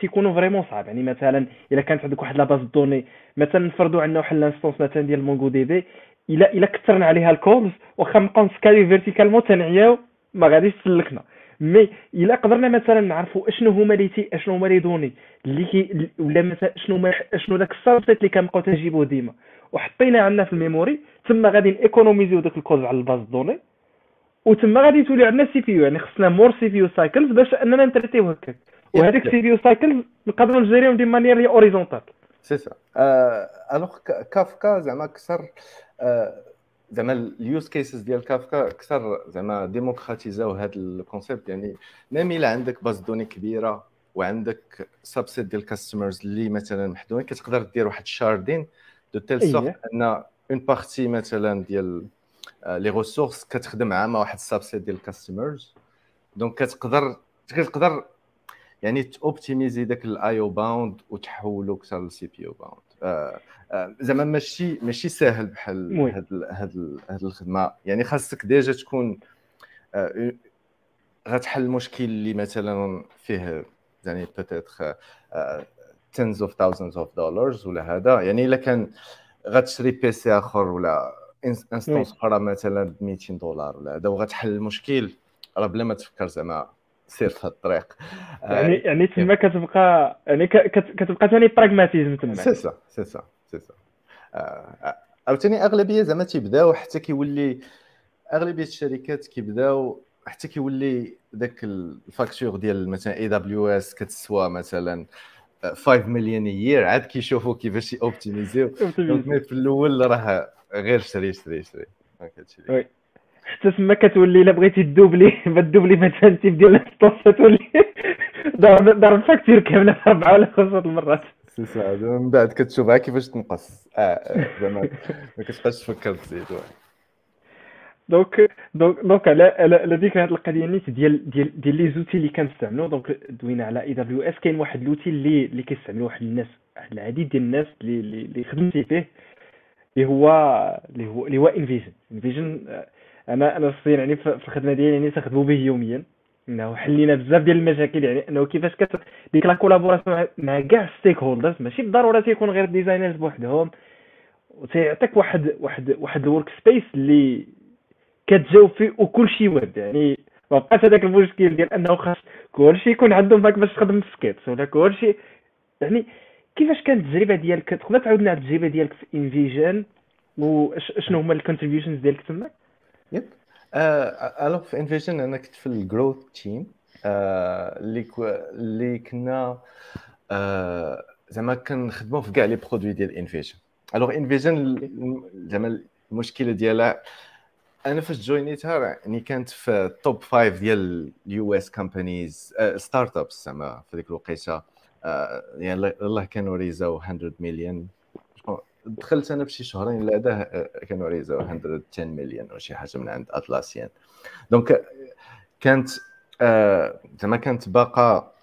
تيكونوا vraiment صعب. يعني مثلا إلا كانت عندك واحد la base de données مثلا نفرضوا عندنا واحد ال instance مثلا ديال MongoDB الا إلا كثرنا عليها ال calls واخا نبقاو ن scaler verticalement تنعياو ما غاديش تسلكنا. mais إلا قدرنا مثلا نعرفوا أشنو هما les ta أشنو هما les données اللي كي ولا مثلا شنو ما شنو داك ال subset اللي كنبقاو تنجيبوه ديما. وحطيناه عندنا في ال memory تما غادي ن économiser و داك ال coût على ال base de données وتما غادي تولي عندنا CPU يعني خصنا more CPU cycles باش أننا ن traiter و هكاك. وهذيك CPU cycles نقدروا ن gérer هم de manière horizontale. c'est ça alors Kafka زعما أكثر زعما ال use cases ديال كافكا أكثر زعما démocratiser او هذا ال concept يعني même إلا عندك base de données كبيرة وعندك subset ديال ال customers اللي مثلا محدودين كتقدر دير واحد ال sharding de telle sorte en une partie مثلا ديال les ressources كتخدم مع واحد ال subset ديال ال customers donc كتقدر كتقدر يعني توبتيميزي داك ال I/O bound وتحولو أكثر لل CPU bound زعما ماشي ماشي ساهل بحال هاد هاد هاد الخدمة. يعني خاصك déjà تكون غتحل المشكل اللي مثلا فيه يعني peut-être tens of thousands of dollars ولا هذا. يعني إلا كان غتشري PC آخر ولا fr instance أخرى مثلا ب 200 دولار ولا هذا وغتحل المشكل راه بلا ما تفكر زعما سير في هذا الطريق. يعني يعني تما كتبقى يعني كتبقى ثاني pragmatisme تما. سي سا سي سا سي سا. عاوتاني أغلبية زعما تيبداو حتى كيولي أغلبية الشركات كيبداو حتى كيولي ذاك ال facteur ديال مثلا AWS كتسوى مثلا 5 مليون year عاد كيشوفوا كيفاش يوبتيميزيو في الأول راه غير شري شري شري. وي حتى تما كتولي إلا بغيتي تدوبلي دوبلي مثلا type ديال السطوس تولي. ضرب facteur كاملة في أربعة ولا خمسة المرات. من بعد كتشوفها كيفاش تنقص. آه زعما ما كتبقاش تفكر تزيد donc donc donc على على ديك هاد القضية نيت ديال ديال ديال les outils اللي كنستعملوا donc دوينا على AWS كاين واحد l'outil اللي اللي كيستعملوا واحد الناس واحد العديد ديال الناس اللي اللي خدمتي فيه اللي هو اللي هو اللي هو InVision InVision أنا أنا شخصيا يعني في الخدمة ديالي يعني تخدموا به يوميا. إنه حلينا بزاف ديال المشاكل يعني إنه كيفاش كت ديك la collaboration مع كاع stakeholders ماشي بالضرورة تيكون غير designers بوحدهم. وتيعطيك واحد واحد واحد ال workspace اللي كتجاوب فيه وكل شيء ويب يعني ما بقاش هذاك المشكل ديال أنه خاص كل شيء يكون عندهم Mac باش تخدم في سكيتس ولا كل شيء يعني كيفاش كانت التجربة ديالك؟ تقدر تعاودنا على التجربة ديالك في InVision وشنو هما ال contributions ديالك تما؟ yep alors في InVision أنا كنت في ال growth team اللي اللي كنا زعما كنخدموا في كاع les produits ديال InVision alors InVision زعما المشكلة ديالها أنا فاش جوينيتها يعني كانت في ال top five ديال ال US companies startups زعما في ديك الوقيتة. يعني الا كانوا ريزاو 100 مليون دخلت أنا بشي شهرين بعده كانوا ريزاو 110 مليون أو شي حاجة من عند Atlassian. donc كانت زعما كانت باقا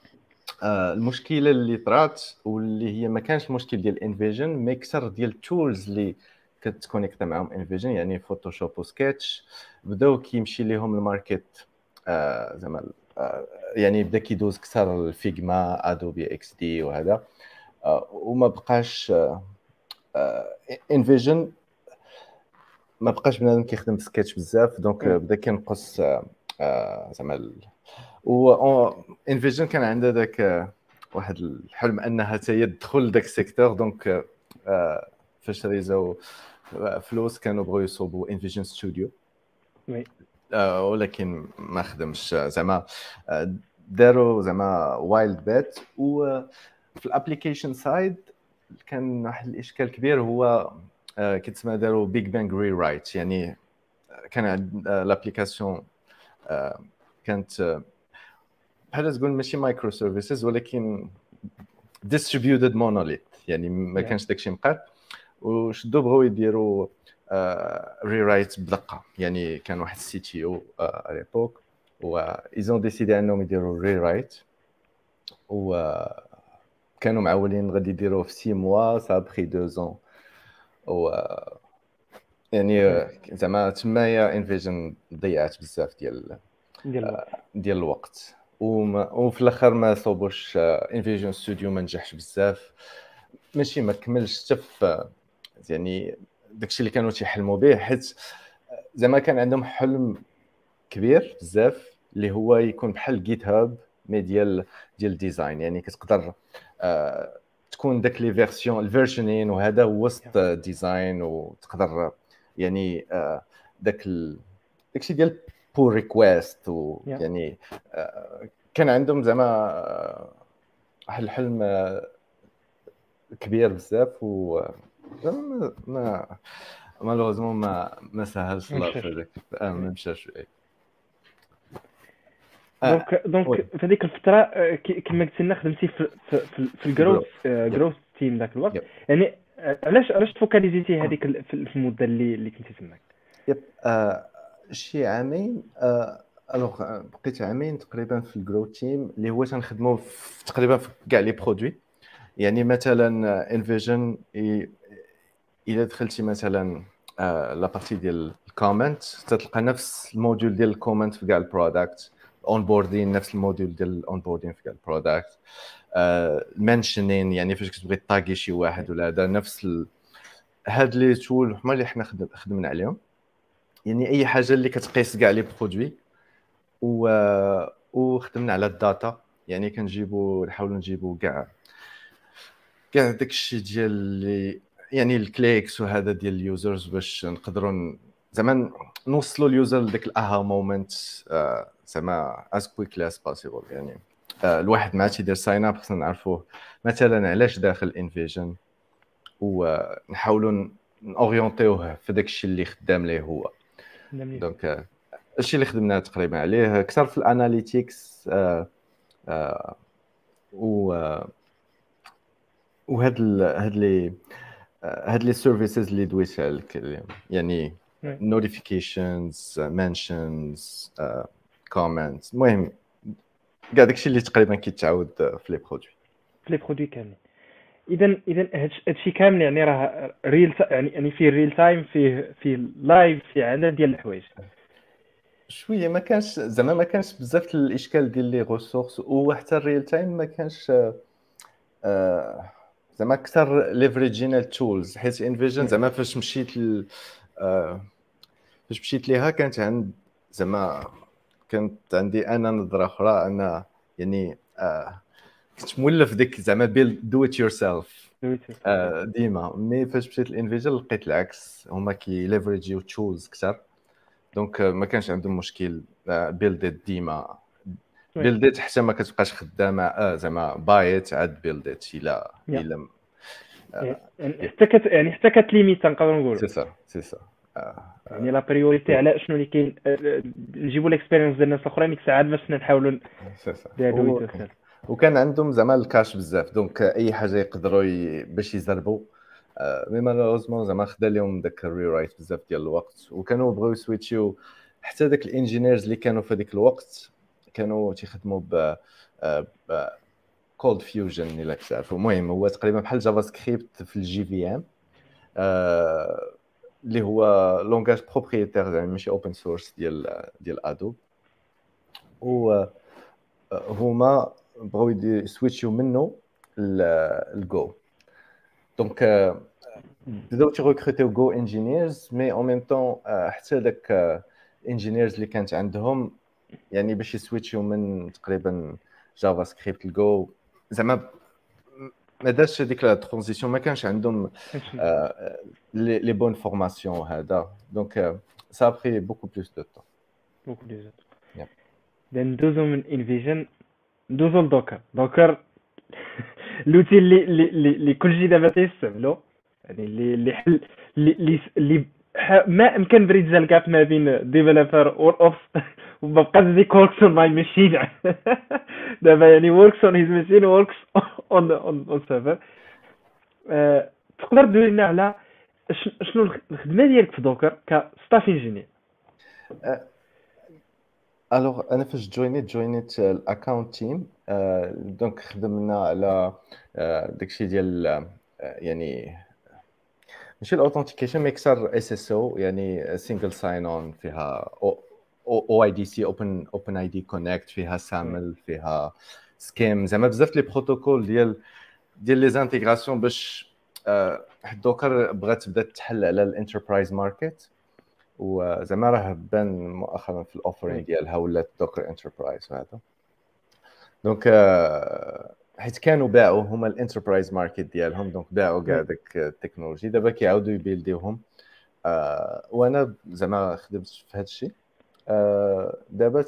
المشكلة اللي طرات واللي هي ما كانش المشكل ديال InVision mais أكثر ديال ال tools اللي كتكونيكتا معاهم InVision يعني Photoshop و Sketch بداو كيمشي ليهم ال market آه زعما آه يعني بدا كيدوز كثر ال Figma Adobe XD وهذا. آه وما بقاش InVision آه ما بقاش بنادم كيخدم بسكتش بزاف donc بدا كينقص آه زعما و InVision كان عندها ذاك واحد الحلم أنها حتى تدخل ذاك ال secteur donc فاش ريزاو فلوس كانوا بغاو يصوبوا InVision Studio. ولكن ما خدمش زعما داروا زعما whitelabel beta وفي ال application side كان واحد الإشكال كبير هو كيتسمى داروا big bang rewrite يعني كان ال application كانت بحال تقول ماشي microservices ولكن distributed monolith يعني ما كانش داكشي مقاد. وشدوا بغاو يديروا ري رايت بدقة يعني كان واحد السي تي أو ليبوك و ايزون ديسيدي انهم يديروا ري رايت و كانوا معولين غادي يديروه في سي موا سا بخي دو زون و يعني زعما تمايا انفيجن ضيعت بزاف ديال ديال ديال الوقت. وفي الآخر ما صوبوش انفيجن ستوديو ما نجحش بزاف. ماشي ما كملش حتى في يعني داكشي اللي كانوا تيحلموا به حيت زعما كان عندهم حلم كبير بزاف اللي هو يكون بحال GitHub mais ديال ديال ال design يعني كتقدر آه تكون داك les versions ال versioning وهذا هو وسط ديزاين وتقدر يعني آه، داك داكشي ديال pull request ويعني آه، كان عندهم زعما آه، واحد الحلم كبير بزاف و ما malheureusement ما ما سهلش الله في هذاك ما مشاش دونك دونك في هذيك الفترة كما قلت لنا خدمتي في في, في ال growth growth team ذاك الوقت يعني علاش علاش تفوكاليزيتي هذيك في المده اللي اللي كنتي تماك yep شي عامين alors بقيت عامين تقريبا في ال growth team اللي هو تنخدموا تقريبا في كاع les produits يعني مثلا InVision الا دخلتي مثلا la partie ديال ال comment تلقى نفس ال module ديال ال comment في كاع ال product onboarding نفس ال module ديال ال onboarding في ال product mentioning يعني فاش كتبغي taguer شي واحد ولا هذا نفس ال... هاد les tools هما اللي حنا خدمنا عليهم. يعني أي حاجة اللي كتقيس كاع les produits و وخدمنا على ال data. يعني كنجيبو نحاولوا نجيبو كاع كاع داكشي ديال اللي يعني ال clicks وهذا ديال ال users باش نقدروا زعما نوصلوا ال user لذاك ال aha moment آه، زعما as quickly as possible يعني آه، الواحد مع تيدير sign up خصنا نعرفوه. مثلا علاش داخل انفيجن ونحاولوا ن orienter يوه في داك الشيء اللي خدام ليه هو. donc آه، الشيء اللي خدمنا تقريبا عليه أكثر في ال analytics آه آه و وهاد هاد les هاد les services اللي دويت عليك يعني notifications mentions comments المهم كاع داكشي اللي تقريبا كيتعاود في les produits. في les produits كاملين. اذا اذا هادشي كامل يعني راه real يعني يعني فيه real time فيه فيه live فيه عدد ديال الحوايج. شوية ما كانش زعما ما كانش بزاف الإشكال ديال les ressources وحتى ال real time ما كانش آه زعما أكثر leverage ينا ال tools حيت انفيجن زعما فاش مشيت ل... آه فاش مشيت ليها كانت عند زعما كانت عندي أنا نظرة أخرى أنا يعني آه كنت مولف ديك زعما build it yourself ديما. mais فاش مشيت لانفيجن لقيت العكس. هما كي leverage يو tools أكثر. donc ما كانش عندهم مشكل build it ديما. build it حتى ما كتبقاش خدامة آه زعما بايت عاد build it إلى إلى حتى يعني حتى كت limite نقدروا نقولوا سي سي سا يعني la priorité على شنو اللي كاين نجيبوا ال experience ديال الناس الأخرين ديك الساعات باش نحاولوا نديروا وكان عندهم زعما الكاش بزاف donc أي حاجة يقدروا ي... باش يزربوا mais malheureusement زعما خدا لهم داك ال rewrite بزاف ديال الوقت. وكانوا بغاو ي switch يو حتى داك ال engineers اللي كانوا في هذيك الوقت كانوا تيخدموا ب ColdFusion إلا كتعرفوا المهم هو تقريبا بحال JavaScript في ال JVM اللي هو langage propriétaire يعني ماشي open source ديال ديال Adobe و هما بغاو ي switch يو منه الجو donc بداو تي recruter يو Go engineers mais en même temps حتى داك engineers اللي كانت عندهم يعني باش ي switch يو من تقريبا JavaScript ل Go زعما ما دارش هذيك la transition ما كانش عندهم les bonnes formations هذا donc ça prit beaucoup plus de temps beaucoup plus de temps ندوزو من انفيجن ندوزو ل Docker Docker l'outil اللي اللي اللي كلشي دابا تيستعملو يعني اللي اللي حل اللي اللي ما إمكن bridge ال gap ما بين developer و ops وما بقاش ديك works on my machine دابا يعني works on his machine works on on on server تقدر تدوي لنا على شنو الخدمة ديالك في Docker ك staff engineer alors أنا فاش join يت join يت ال account team. donc خدمنا على داكشي ديال يعني ماشي ال authentication mais أكثر SSO يعني single sign on فيها أو اي دي سي اوبن اوبن اي دي كونكت فيها SAML فيها SCIM زعما بزاف les protocoles ديال ديال les intégrations باش حد Docker بغات تبدا تحل على ال enterprise market وزعما راه بان مؤخرا في ال offering ديالها ولات Docker enterprise وهذا. donc حيت كانوا باعوا هما ال enterprise market ديالهم donc باعوا كاع داك ال technology. دابا كيعاودوا ي build يوهم. آه وأنا زعما خدمت في هذا الشيء آه دابا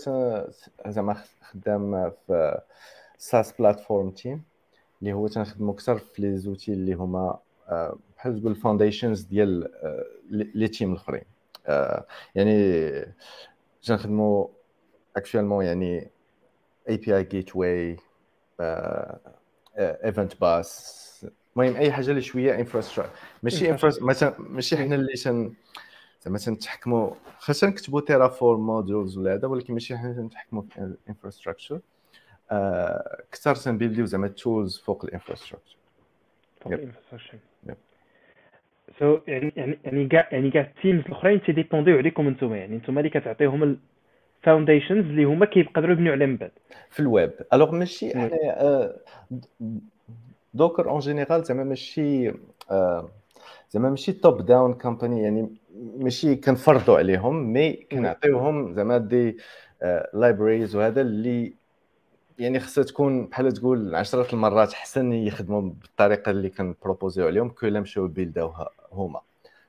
زعما خدام في SaaS platform team اللي هو تنخدمو أكثر في les outils اللي هما آه بحال تقول foundations ديال آه les teams الأخرين. آه يعني تنخدمو actuellement يعني API gateway event bus المهم أي حاجة اللي شوية infrastructure ماشي مثلا ماشي حنا اللي تن زعما تنتحكموا خاصنا نكتبوا Terraform modules ولا هذا ولكن ماشي حنا تنتحكموا في ال infrastructure أكثر تن build يو زعما ال tools فوق ال infrastructure فوق ال infrastructure so يعني يعني يعني كاع يعني كاع ال teams الأخرين تي dépendre يو عليكم أنتم يعني أنتم اللي كتعطيهم ال foundations اللي هما كيقدروا يبنيو عليهم من بعد. في الويب. alors ماشي حنا Docker en général زعما ماشي زعما ماشي top down company يعني ماشي كنفرضوا عليهم mais كنعطيوهم زعما des libraries وهذا اللي يعني خصها تكون بحال تقول عشرة المرات أحسن يخدموا بالطريقة اللي كن proposer يو عليهم كو مشاو build اوها هما.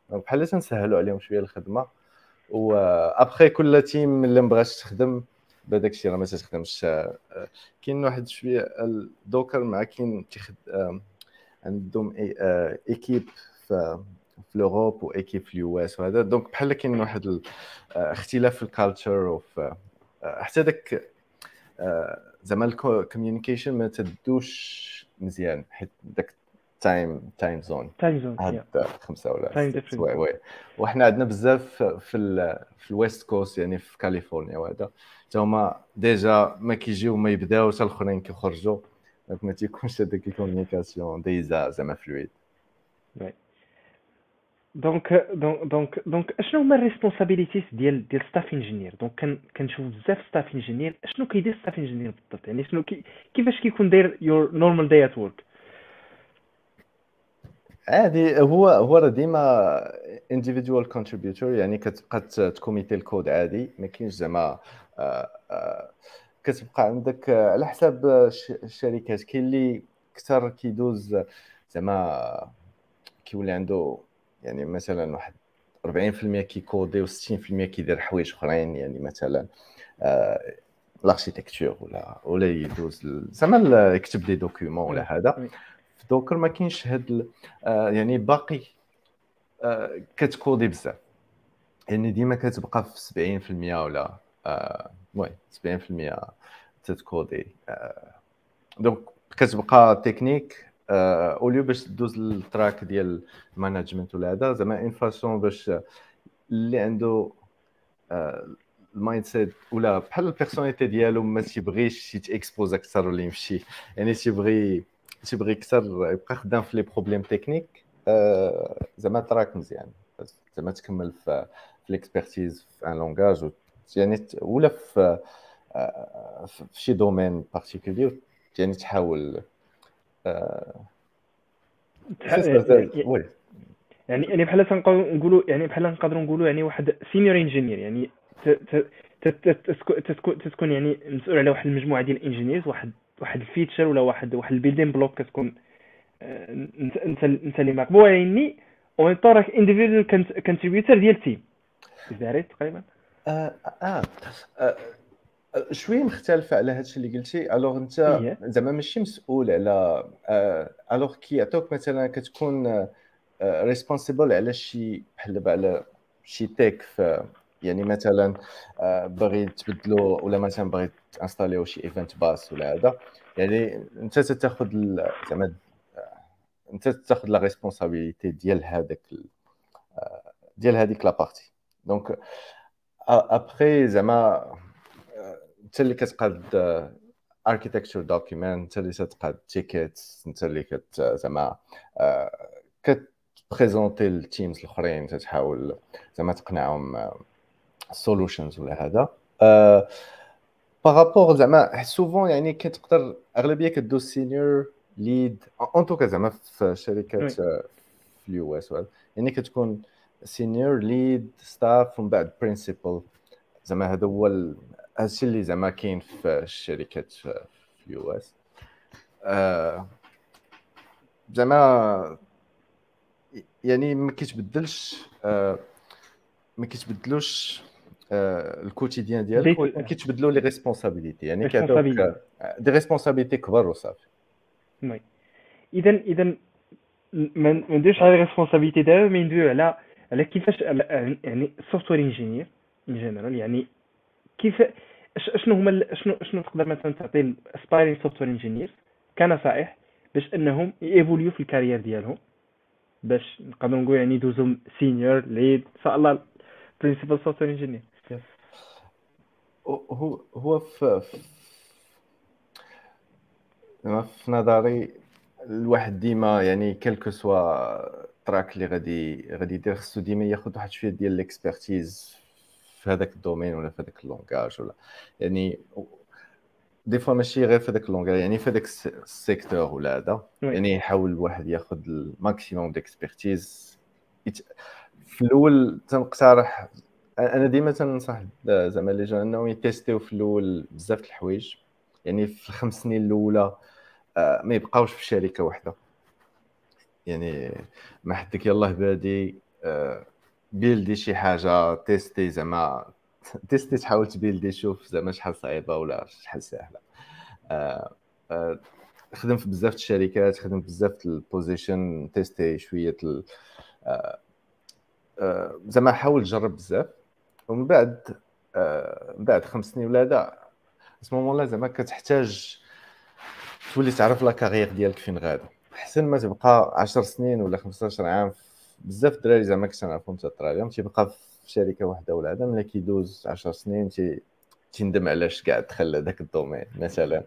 بحال تنسهلوا عليهم شوية الخدمة. و après كل team اللي مبغاش تخدم بهذاك الشيء راه ما تخدمش. كاين واحد شوية donc مع كاين عندهم équipe في في l'Europe و équipe في ال US وهذا. donc بحال كاين واحد الاختلاف في ال culture وفي حتى داك زعما ال communication ما تدوش مزيان حيت داك time time zone time zone هاد خمسة ولا time oui oui. وحنا عندنا بزاف في ال في ال West Coast يعني في كاليفورنيا وهذا. حتى هما déjà ما كيجيو ما يبداو حتى الأخرين كيخرجوا donc ما تيكونش هذاك ال communication déjà زعما fluide donc donc donc donc اشنو هما ال responsibilities ديال ديال staff engineer donc كنشوف بزاف staff engineer اشنو كيدير staff engineer بالضبط؟ يعني شنو كي كيفاش كيكون داير your normal day at work عادي هو هو راه ديما individual contributor يعني كتبقى ت committer ال code عادي ما كاينش زعما آه، آه، كتبقى عندك على حساب الشركات كاين اللي أكثر كيدوز زعما كيولي عنده يعني مثلا واحد 40% كي coder و60% كيدير حوايج أخرين يعني مثلا آه l'architecture ولا ولا يدوز زعما يكتب les documents ولا هذا. دوكر ما كاينش هاد آه يعني باقي آه كت coder بزاف. يعني ديما كتبقى في 70% ولا آه المهم 70% تت coder. donc كتبقى technique au lieu باش تدوز ال track ديال ال management ولا هذا زعما une façon باش اللي عنده ال mindset ولا بحال ال personality ديالو ما تيبغيش يت exposer أكثر ولا يمشي. يعني تيبغي تيبغي أكثر يبقى خدام في les problèmes techniques زعما track مزيان. زعما تكمل في في l'expertise في un langage يعني ولا في في شي domaine particulier يعني تحاول يعني يعني بحال نقولوا يعني بحال نقدروا نقولوا يعني واحد senior engineer يعني تتكون يعني مسؤول على واحد المجموعة ديال ال engineers واحد واحد ال feature ولا واحد واحد ال building block كتكون انت انت انت اللي مقبول يعني en tant que individual contributor ديال team داريت تقريبا؟ آه آه شوية مختلفة على هذا الشيء اللي قلتي. alors أنت زعما ماشي مسؤول على alors كي يعطوك مثلا كتكون responsible على شي بحال على شي tech في يعني مثلا باغي تبدلو ولا مثلا باغي ت installer شي event bus ولا هذا يعني أنت تاخذ زعما أنت تاخذ la responsabilité ديال هذاك ديال هذيك la partie donc après زعما أنت اللي كتقاد architecture document أنت اللي تقاد ticket أنت اللي كت زعما كت présenter ال teams الأخرين تحاول زعما تقنعهم solutions ولا هذا. par rapport زعما souvent يعني كتقدر أغلبية كدوز senior lead en tout cas زعما في شركات في ال US يعني كتكون senior lead staff ومن بعد principal زعما هذا هو هادشي اللي زعما كاين في الشركات في ال US آه زعما يعني ما كيتبدلش آه ما كيتبدلوش آه ال quotidien ديالك ما كيتبدلوا les responsabilités يعني كيعطيوك des responsabilités كبار وصافي. oui اذا اذا ما نديرش على responsabilité دابا مي ندويو على على كيفاش يعني software engineer en général يعني كيف شنو هما شنو شنو تقدر مثلا تعطي aspiring software engineer كنصائح باش أنهم ي évoluer في ال carrière ديالهم باش نقدروا نقول يعني يدوزو senior lead إن شاء الله principal software engineer هو هو في في نظري الواحد ديما يعني quel que soit track اللي غادي غادي يدير خصو ديما ياخذ واحد شوية ديال l'expertise في هذاك ال domaine ولا في هذاك ال langage ولا يعني des fois ماشي غير في هذاك ال langage يعني في هذاك ال secteur ولا هذا يعني يحاول الواحد ياخذ ال maximum d'expertise في الأول تنقترح أنا ديما تنصح زعما les jeunes إنهم ي tester في الأول بزاف الحوايج يعني في الخمس سنين الأولى ما يبقاوش في شركة واحدة يعني ما حدك يلاه بادي builder شي حاجة tester زعما tester تحاول ت builder شوف زعما شحال صعيبة ولا شحال سهله خدم في بزاف الشركات خدم بزاف ال position tester شوية زعما حاول تجرب بزاف. ومن بعد من بعد خمس سنين ولا هذا اسمو لا زعما كتحتاج تولي تعرف la carrière ديالك فين غادا احسن ما تبقى 10 سنين ولا 15 عام بزاف الدراري زعما كنت نعرفهم تطرا اليوم تيبقى في شركة واحدة ولا هذا ملي كيدوز 10 سنين تي تندم علاش كاع دخل هذاك ال domaine مثلا.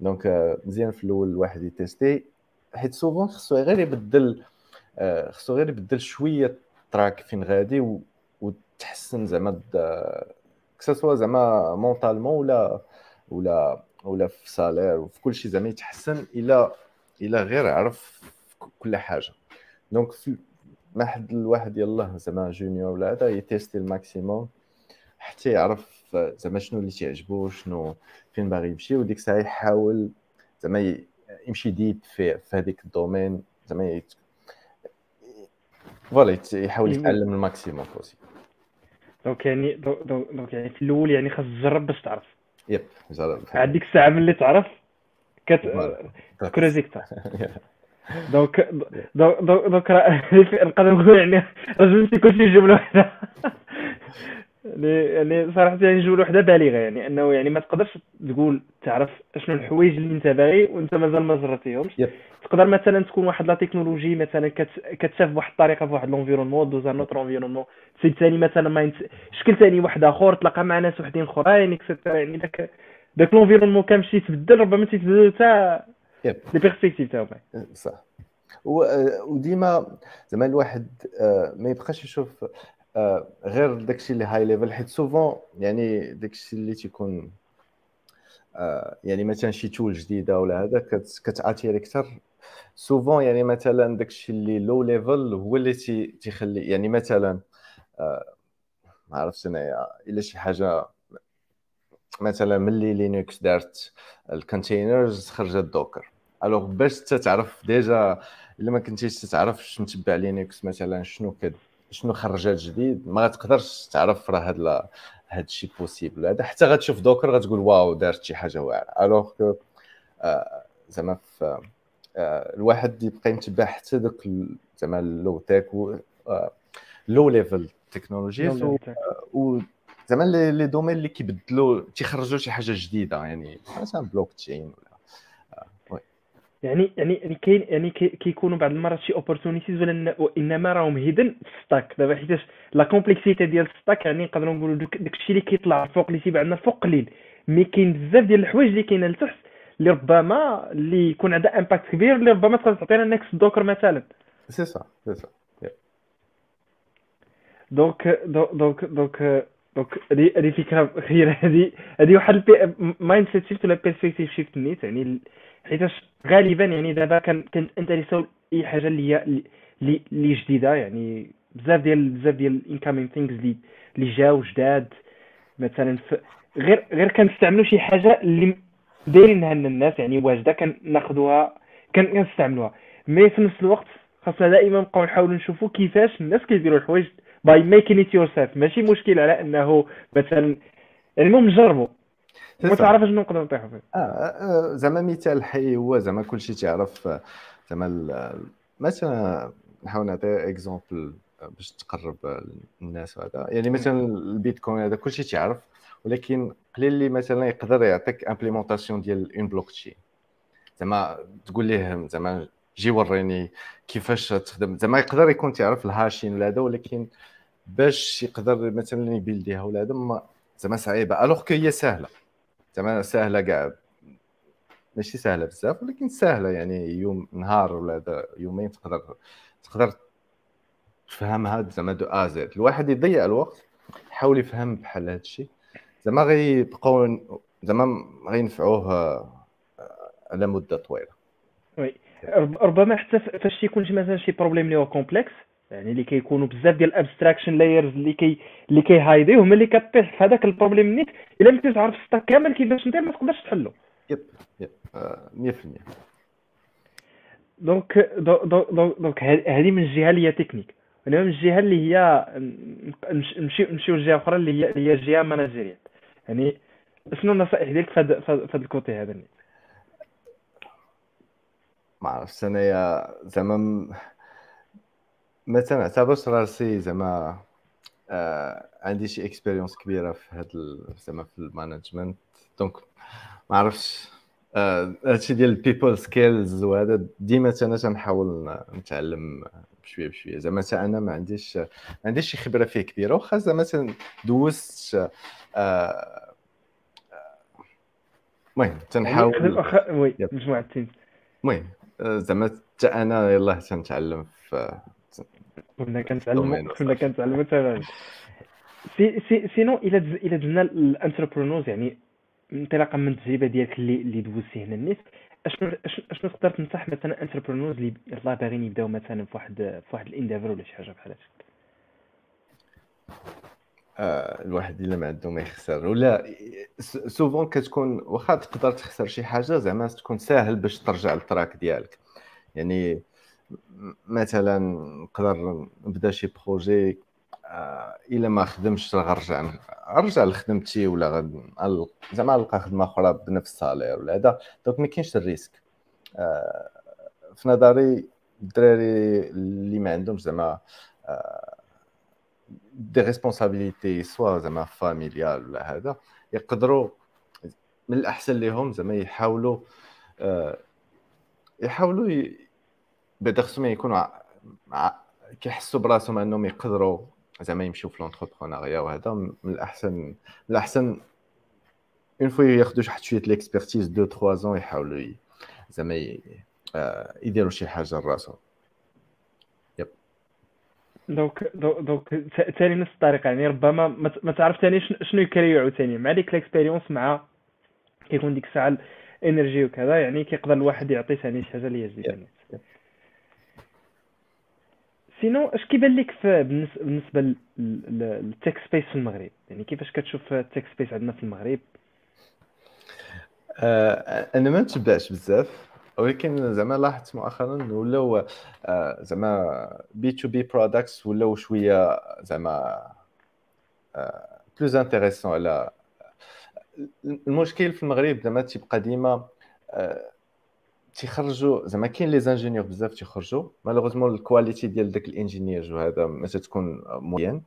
donc مزيان في الأول الواحد ي tester حيت souvent خصو غير يبدل آه، خصو غير يبدل شوية تراك فين غادي وتحسن زعما que ce soit زعما mentalement ولا ولا ولا في salaire وفي كل شيء زعما يتحسن إلى إلى غير عرف كل حاجة. donc ما حد الواحد يلاه زعما junior ولا هذا يتيستي ال maximum حتى يعرف زعما شنو اللي تيعجبو شنو فين باغي يمشي وديك الساعة يحاول زعما يمشي ديب في في هذيك الدومين زعما فوالا يحاول يتعلم الماكسيموم بوسيبل دونك يعني دونك يعني في الأول يعني خاص تجرب باش تعرف. يب عاد ديك الساعة ملي تعرف كت كروزيكتا دونك دونك دونك نقدر نقول يعني رجل كلشي جمله واحدة يعني صراحة يعني جمله وحدة بالغة يعني أنه يعني ما تقدرش تقول تعرف شنو الحوايج اللي أنت باغي وأنت مازال ما جربتيهمش تقدر مثلا تكون واحد la technologie مثلا كتشاف بواحد الطريقة في واحد l'environnement dans un autre environnement تزيد ثاني مثلا ما شكل ثاني واحد آخر تلاقى مع ناس وحدين أخرين اكسترا يعني داك داك l'environnement كامشي يتبدل ربما تيتبدل حتى les perspectives تاعو. صح. وديما زعما الواحد آه، ما يبقاش يشوف آه، غير داكشي اللي high level حيت souvent يعني داكشي اللي تيكون آه، يعني مثلا شي tool جديدة ولا هذا كتاتيري أكثر. souvent يعني مثلا داكشي اللي low level هو اللي تيخلي يعني مثلا آه، ما عرفتش انايا إلا شي حاجة مثلا ملي لينكس دارت ال containers خرجت دوكر alors باش تعرف déjà إلا ما كنتيش تعرف متبع لينكس مثلا شنو كد شنو خرجات جديد؟ ما غتقدرش تعرف راه هاد هاد الشيء possible هذا حتى غتشوف دوكر غتقول waw دارت شي حاجة واعرة. alors que آه، زعما في آه، الواحد يبقى يتبع حتى دوك زعما ال low tech low level technologies و زعما les domaines اللي كيبدلوا تيخرجوا شي حاجة جديدة. يعني مثلا بلوك تشين ولا يعني يعني يعني كاين يعني كيكونوا بعض المرات شي opportunities ولا انما راهم hidden في stack دابا حيتاش la complexité ديال ال stack يعني نقدروا نقولوا داك الشيء اللي كيطلع الفوق اللي تيبان الفوق قليل. mais كاين بزاف ديال الحوايج اللي كاينة لتحت اللي ربما اللي يكون عندها impact كبير اللي ربما تقدر تعطينا نكس دوكر مثلا. c'est ça c'est ça donc donc donc donc هذه فكرة خيره هذه هذه واحد mindset shift ولا perspective shift نيت. يعني حيتاش غالبا يعني دابا كان انتريسو أي حاجة اللي هي اللي جديدة يعني بزاف ديال بزاف ديال ال incoming things اللي اللي جاو جداد. مثلا غير غير كنستعملوا شي حاجة اللي دايرينها لنا الناس يعني واجدة كناخذوها كنستعملوها. mais في نفس الوقت خاصنا دائما نبقاو نحاولوا نشوفوا كيفاش الناس كيديروا الحوايج by making it yourself ماشي مشكل على أنه مثلا المهم نجربوا ما تعرف شنو نقدروا نطيحوا فيه. آه, آه، زعما مثال حي هو زعما كلشي تعرف زعما مثلا نحاول نعطي exemple باش تقرب الناس وهذا. يعني مثلا البيتكوين هذا كلشي تعرف ولكن قليل اللي مثلا يقدر يعطيك implémentation ديال un blockchain زعما تقول ليه زعما جي وريني كيفاش تخدم. زعما يقدر يكون تعرف ال hashing ولا هذا ولكن باش يقدر مثلا يبيلديها ولا هذا زعما صعيبة. alors que هي سهلة. زعما سهلة كاع ماشي سهلة بزاف ولكن سهلة يعني يوم نهار ولا يومين تقدر تقدر تفهمها زعما دو ا الواحد يضيع الوقت يحاول يفهم بحال هذا الشيء زعما غيبقاو زعما غينفعوه آه، على مدة طويلة. oui. ربما حتى فاش تيكون مثلا شي problème اللي هو complexe يعني اللي كيكونوا بزاف ديال ال abstraction layers اللي كي اللي كيهايديو هما اللي كطيح في هذاك ال problème نيت إلا ما تعرف ال stack كامل كيفاش ندير ما تقدرش تحلو. يب يب 100% donc donc هذه من الجهة اللي هي تكنيك انما من الجهة اللي هي نمشي نمشيو لجهة أخرى اللي هي اللي هي الجهه managérial يعني شنو النصائح ديالك في هذا في هذا ال côté هذا ما عرفتش أنايا زعما ما تنعتبرش راسي زعما آه عندي شي expérience كبيرة في هاد زعما في ال management. donc ما عرفتش آه هادشي ديال ال people skills وهذا ديما أنا تنحاول نتعلم بشوية بشوية. زعما حتى أنا ما عنديش ما عنديش شي خبرة فيه كبيرة. واخا زعما دوزت آه، آه، المهم تنحاول. oui مجموعة teams المهم آه، زعما حتى أنا يلاه تنتعلم في كنا كنتعلموا كنا كنتعلموا تماما si si sinon إلى إلى دزنا ال entrepreneurs يعني انطلاقا من التجربة ديالك اللي اللي دوزتي هنا الناس اشنو اشنو تقدر تنصح مثلا entrepreneurs اللي يلاه باغيين يبداو مثلا في واحد في واحد ال endeavor ولا شي حاجة بحال هكا آه الواحد إلا ما عنده ما يخسر. ولا souvent كتكون واخا تقدر تخسر شي حاجة زعما تكون ساهل باش ترجع لل track ديالك. يعني مثلا نقدر نبدأ شي projet آه إلا ما خدمش غنرجع نرجع لخدمتي ولا زعما نلقى خدمة أخرى بنفس ال salaire ولا هذا. donc ما كاينش ال risque. آه في نظري الدراري اللي ما عندهمش زعما des responsabilités soit زعما familiales ولا هذا يقدروا من الأحسن لهم زعما يحاولوا آه يحاولوا بعدا خصهم يكونوا كيحسوا براسهم انهم يقدروا زعما يمشيو في l'entrepreneuriat وهذا. من الاحسن من الأحسن une fois ياخذوا واحد شوية l'expertise deux trois ans يحاولوا زعما آه، يديروا شي حاجة لراسهم. donc donc ثاني نفس الطريقة. يعني ربما ما تعرف ثاني شنو يcréeيو ثاني مع ديك l'expérience مع كيكون ديك الساعة ال énergie وكذا يعني كيقدر الواحد يعطي ثاني شي حاجة اللي هي sinon اش كيبان لك بالنسبة لل tech space في المغرب يعني كيفاش كتشوف ال tech space عندنا في المغرب أنا ما نتبعش بزاف. ولكن زعما لاحظت مؤخرا ولاو آه زعما B2B products ولاو شوية زعما plus intéressants على المشكل في المغرب زعما تيبقى ديما آه تيخرجوا زعما كاين les ingénieurs بزاف تيخرجوا malheureusement ال qualité ديال داك ال ingénieur وهذا ما تكون moyenne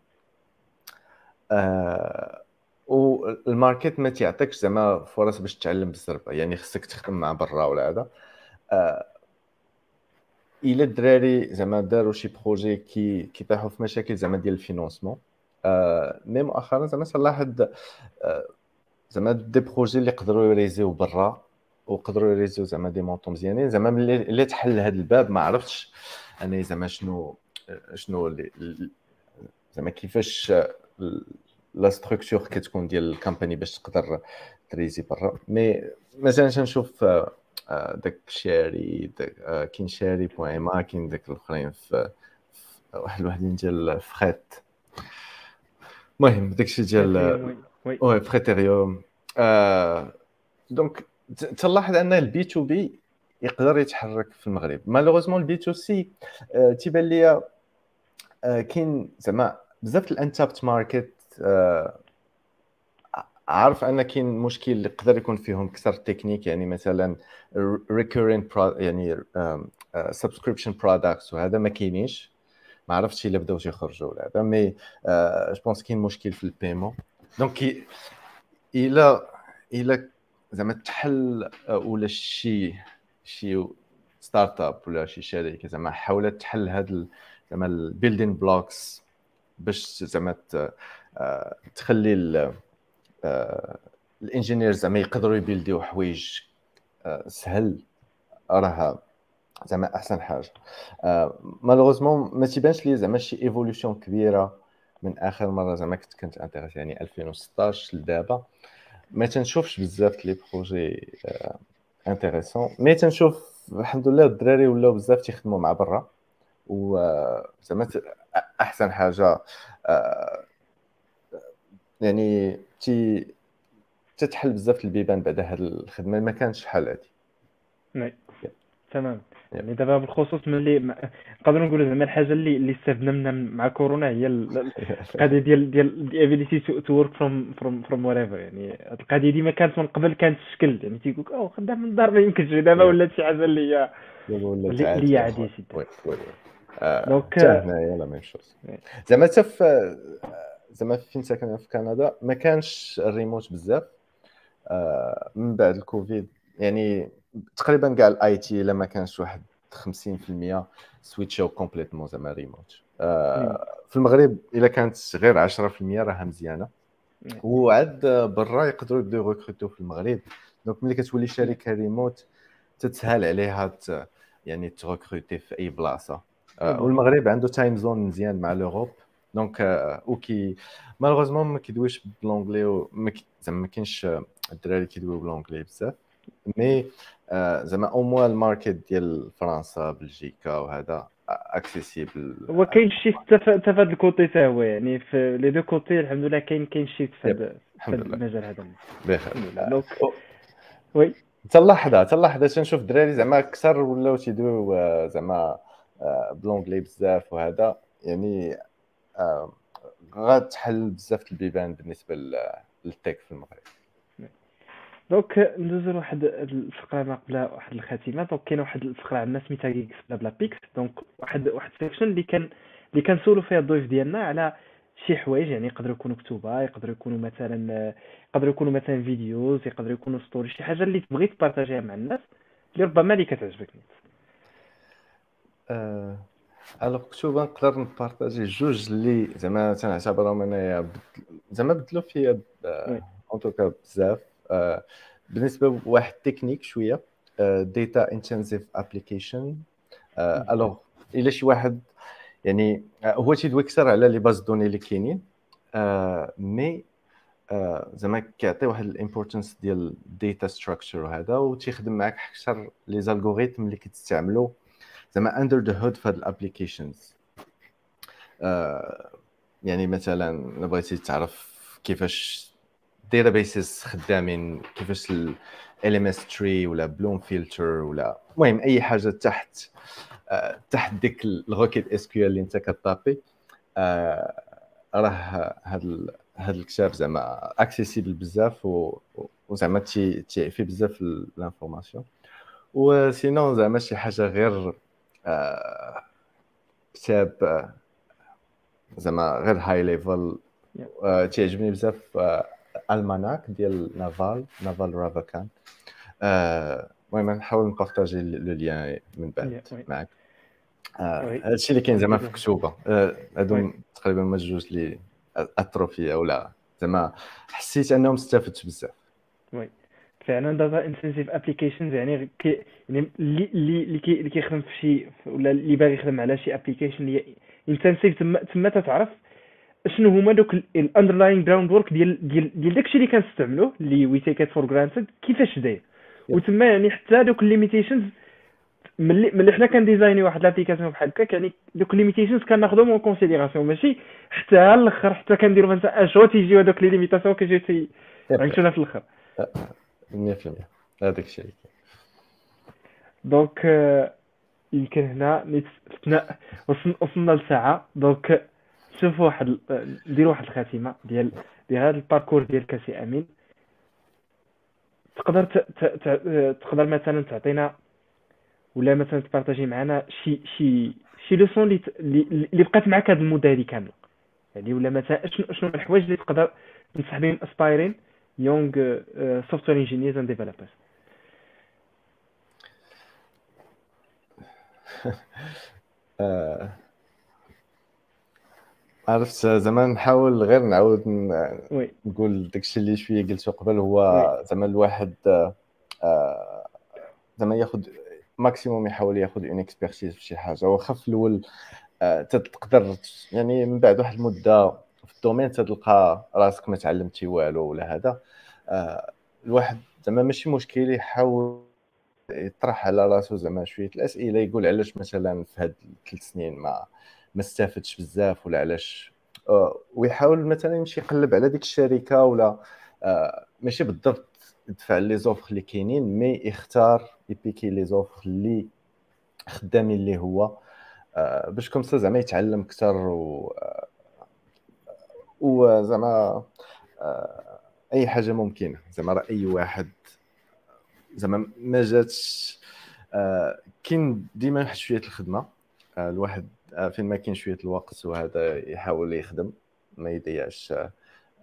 آه وال market ما تيعطيكش زعما فرص باش تتعلم بالزربه يعني خصك تخدم مع برا ولا هذا. آه الدراري زعما داروا شي projet كي كيطيحوا في مشاكل زعما ديال ال financement. آه mais مؤخرا زعما صلاح آه زعما des projets اللي يقدروا يraisيو برا. وقدروا يraisو زعما des montants مزيانين. زعما ملي تحل هذا الباب ما عرفتش أنا زعما شنو شنو زعما كيفاش la structure كتكون ديال ال company باش تقدر تريزي برا. مي مثلا تنشوف آه، داك شاري داك آه، كاين شاري بوان ما كاين داك الأخرين في واحد الوحدين ديال فخيت المهم داكشي ديال وي فريتيريوم دونك تلاحظ أن البي تو بي يقدر يتحرك في المغرب. مالوغوزمون البي تو سي تيبان ليا آه، كاين زعما بزاف ال untapped market آه، عارف أن كاين مشكل اللي يقدر يكون فيهم أكثر تكنيك يعني مثلا recurrent يعني subscription products وهذا ما كاينينش. ما عرفتش إلا بداو يخرجوا ولا هذا mais je pense كاين مشكل في ال paiement donc الا الا زعما تحل ولا شي شي startup ولا شي شركة زعما حاولت تحل هاد زعما ال building blocks باش زعما آه، تخلي آه، ال ingénieurs زعما يقدروا يbuildيو حوايج آه، سهل. راه زعما أحسن حاجة. malheureusement ما تيبانش لي زعما شي évolution كبيرة من آخر مرة زعما كنت كنت intéressé يعني 2016 لدابا. ما تنشوفش بزاف les projets intéressants. mais تنشوف الحمد لله الدراري ولاو بزاف تيخدموا مع برا. وزعما أحسن حاجة آه، يعني تي تتحل بزاف البيبان بعد هاد الخدمة. ما كانش بحال هادي. تمام. يعني دابا بالخصوص ملي نقدروا نقولوا زعما الحاجة اللي اللي استفدنا منها مع كورونا هي القضية ديال ديال ال ability to work from from from whatever يعني القضية دي ما كانت من قبل كانت الشكل يعني تيقول لك أو خدام من الدار ما يمكنش دابا ولات شي حاجة اللي هي اللي هي عادي سيدي donc هنايا la même chose. زعما حتى في زعما فين ساكن في كندا. ما كانش الريموت بزاف. آه، من بعد الكوفيد. يعني تقريبا كاع ال IT إلا ما كانش واحد 50% سwitchاو complètement زعما ريموت آه، في المغرب إلا كانت غير 10% راها مزيانة. وعاد برا يقدروا يبداو يrecruteو في المغرب. donc ملي كتولي شركة ريموت تتسهل عليها يعني تrecruteي في أي بلاصة. آه، والمغرب عنده time zone مزيان مع l'Europe donc وكي malheureusement ما كيدويش ب l'anglais زعما ما كاينش الدراري كيدويو ب l'anglais بزاف. mais آه، زعما au moins ال market ديال فرنسا بلجيكا وهذا accessible هو كاين شي حتى في هذا ال côté حتى هو يعني في les deux côtés الحمد لله كاين كاين شي في هذا المجال هذا. بخير. donc oui. حتى اللحظة حتى اللحظة تنشوف الدراري زعما أكثر ولاو تيدويو آه، زعما آه، ب l'anglais بزاف وهذا. يعني غتحل بزاف البيبان بالنسبة لل tech في المغرب. donc ندوزو لواحد الفقرة ما قبل واحد الخاتمة. donc كاينة واحد الفقرة عندنا سميتها Geeks Blabla Picks donc واحد واحد section اللي كان اللي كنسولو فيها الضيف ديالنا على شي حوايج يعني يقدروا يكونوا كتوبة يقدروا يكونوا مثلا يقدروا يكونوا مثلا videos يقدروا يكونوا story شي حاجة اللي تبغي تبارطاجيها مع الناس اللي ربما اللي كتعجبك. أه... alors كتوبه نقدر نبارطاجي جوج اللي زعما تنعتبرهم أنايا زعما بدلوا فيا en tout cas بزاف. آه، بالنسبة لواحد تكنيك شوية Data Intensive Application alors إلا شي واحد يعني آه، هو تيدوي أكثر على les bases de données اللي كاينين mais آه، زعما كيعطي واحد ال importance ديال data structure وهذا وتيخدم معاك أكثر les algorithmes اللي كتستعملوا زعما under the hood في هاد ال applications يعني مثلا بغيتي تعرف كيفاش databases خدامين كيفاش ال LSM tree ولا bloom filter ولا المهم أي حاجة تحت آه تحت ديك ال requête SQL اللي أنت كطابي آه راه هذا هذا الكتاب زعما accessible بزاف وزعما تيعطي بزاف ال information. و sinon زعما شي حاجة غير آه كتاب زعما غير high level تيعجبني بزاف Almanack ديال Naval Naval Ravikant المهم نحاول نبارطاجي le lien من بعد معك هادشي اللي كاين زعما في الكتوبه هادو تقريبا هما الجوج اللي أثروا فيا ولا زعما حسيت انهم استفدت بزاف oui فعلا Data Intensive Applications يعني كي يعني اللي اللي اللي كيخدم في شي ولا اللي باغي يخدم على شي application اللي intensive تما تما تتعرف شنو هما دوك ال underlying groundwork ديال ديال ديال داكشي اللي كنستعملوه اللي we take for granted كيفاش داير. وتما يعني حتى دوك ال limitations ملي ملي حنا كنديزايني واحد l'application بحال هكاك يعني دوك ال limitations كناخذهم en considération ماشي حتى الأخر حتى كنديروا مثلا اشوا تيجيو هذوك les limitations كيجيو تي عيشونا في الأخر. 100% هذاك الشيء donc آه، يمكن هنا وصلنا لساعة. donc شوفوا واحد نديروا واحد الخاتمة ديال ديال هذا ال parcours ديالك أسي أمين. تقدر ت... ت... ت... تقدر مثلا تعطينا ولا مثلا تبارطاجي معنا شي شي شي leçon اللي اللي بقات معك هذه المدة هذه كاملة. يعني ولا مثلا شنو شنو الحوايج اللي تقدر تنصح بهم aspiring young software engineers and developers عرفت زعما نحاول غير نعاود oui. نقول داكشي اللي شوية قلته قبل هو زعما الواحد آه، زعما ياخذ maximum يحاول ياخذ une expertise في شي حاجة. واخا في الأول آه، تقدر يعني من بعد واحد المدة في ال domaine تلقى راسك ما تعلمتي والو ولا هذا. آه، الواحد زعما ماشي مشكل يحاول يطرح على راسو زعما شوية الأسئلة يقول علاش مثلا في هاد الثلاث سنين ما ما استفدتش بزاف ولا علاش؟ آه، ويحاول مثلا يمشي يقلب على ديك الشركة ولا آه، ماشي بالضبط يدفع les offres اللي كاينين mais يختار يبيكي les offres اللي خدامين اللي هو. آه، باش comme ça زعما يتعلم أكثر و وزعما أي حاجة ممكنة. زعما راه أي واحد زعما ما جاتش كاين ديما واحد شوية الخدمة. الواحد فين ما كاين شوية الوقت وهذا يحاول يخدم ما يضيعش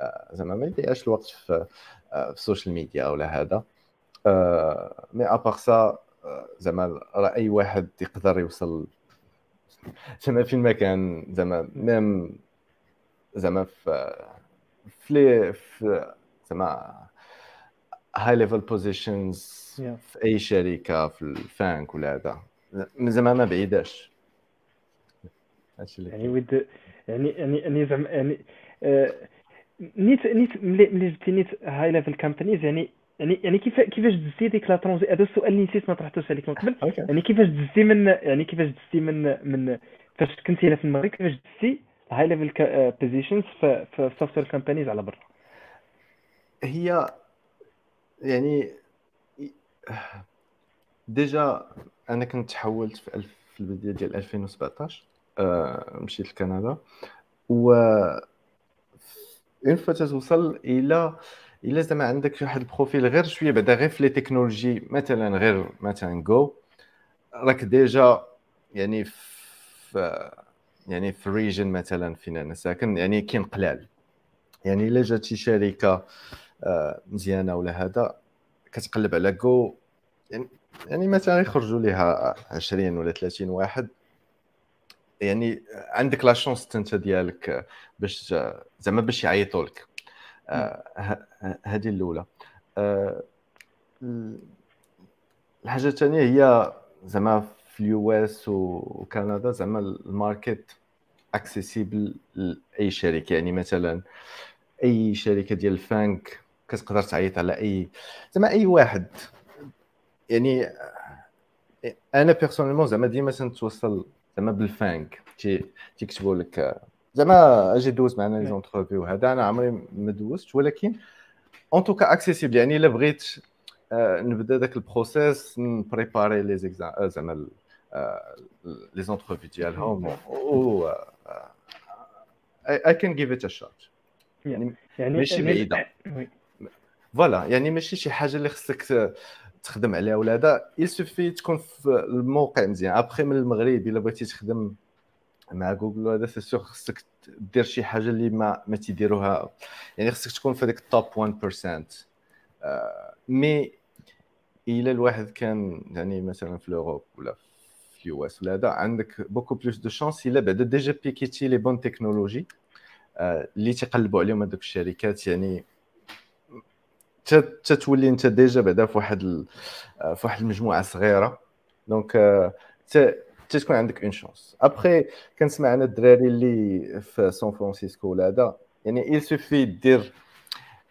آه، زعما ما يضيعش الوقت في آه، في ال social media ولا هذا. mais à part ça زعما راه أي واحد يقدر يوصل. زعما فين ما كان زعما même زعما في في في زعما high level positions في أي شركة في ال FAANG ولا هذا. زعما ما بعيداش. هادشي اللي يعني ود يعني يعني يعني زعما يعني آه نيت نيت ملي جبتي نيت high level companies يعني يعني يعني كيف كيفاش دزتي ديك la transition هذا السؤال اللي نسيت ما طرحتوش عليك من قبل. يعني كيفاش دزتي من يعني كيفاش دزتي من من فاش كنتي هنا في المغرب كيفاش دزتي high level positions في في software companies على برا؟ هي يعني déjà أنا كنت تحولت في, في البداية ديال 2017 آه، مشيت لكندا. و une fois توصل إلى الا زعما عندك واحد ال profil غير شوية بعدا غير في les technologies مثلا غير مثلا Go راك déjà يعني في يعني في region مثلا فين أنا ساكن يعني كاين قلال. يعني إلا جات شي شركة آه، مزيانة ولا هذا كتقلب على جو يعني يعني مثلا يخرجوا ليها 20 ولا 30 واحد. يعني عندك la chance انت ديالك باش زعما باش يعيطوا لك. آه، هذه الأولى. آه، الحاجة الثانية هي زعما في ال US وكندا زعما ال market accessible لأي شركة. يعني مثلا أي شركة ديال ال FAANG كتقدر تعيط على أي زعما أي واحد. يعني أنا personnellement زعما ديما تنتوصل زعما بال FAANG. تيكتبوا لك زعما أجي دوز معنا les interviews وهذا أنا عمري ما دوزت ولكن en tout cas accessible يعني إلا بغيت آه، نبدأ ذاك ال process نبريباري les exams زعما les interviews ديالهم و I can give it a shot يعني ماشي بعيدة. voilà يعني ماشي شي حاجة اللي خصك تخدم عليها ولا هذا il suffit تكون في الموقع مزيان. ابخي من المغرب إلا بغيتي تخدم مع جوجل هذا c'est sûr خصك دير شي حاجة اللي ما ما تيديروها. يعني خصك تكون في هذيك ال top 1% آه mais إلا الواحد كان يعني مثلا في Europe ولا في ال US ولا هذا عندك beaucoup plus de chances إلا بعدا déjà بيكيتي les bonnes technologies اللي تيقلبوا عليهم هذوك الشركات يعني تتولي انت déjà بعدا في واحد في واحد المجموعة صغيرة. donc تكون عندك une chance après كنسمع أنا الدراري اللي في سان فرانسيسكو ولا هذا يعني il suffit دير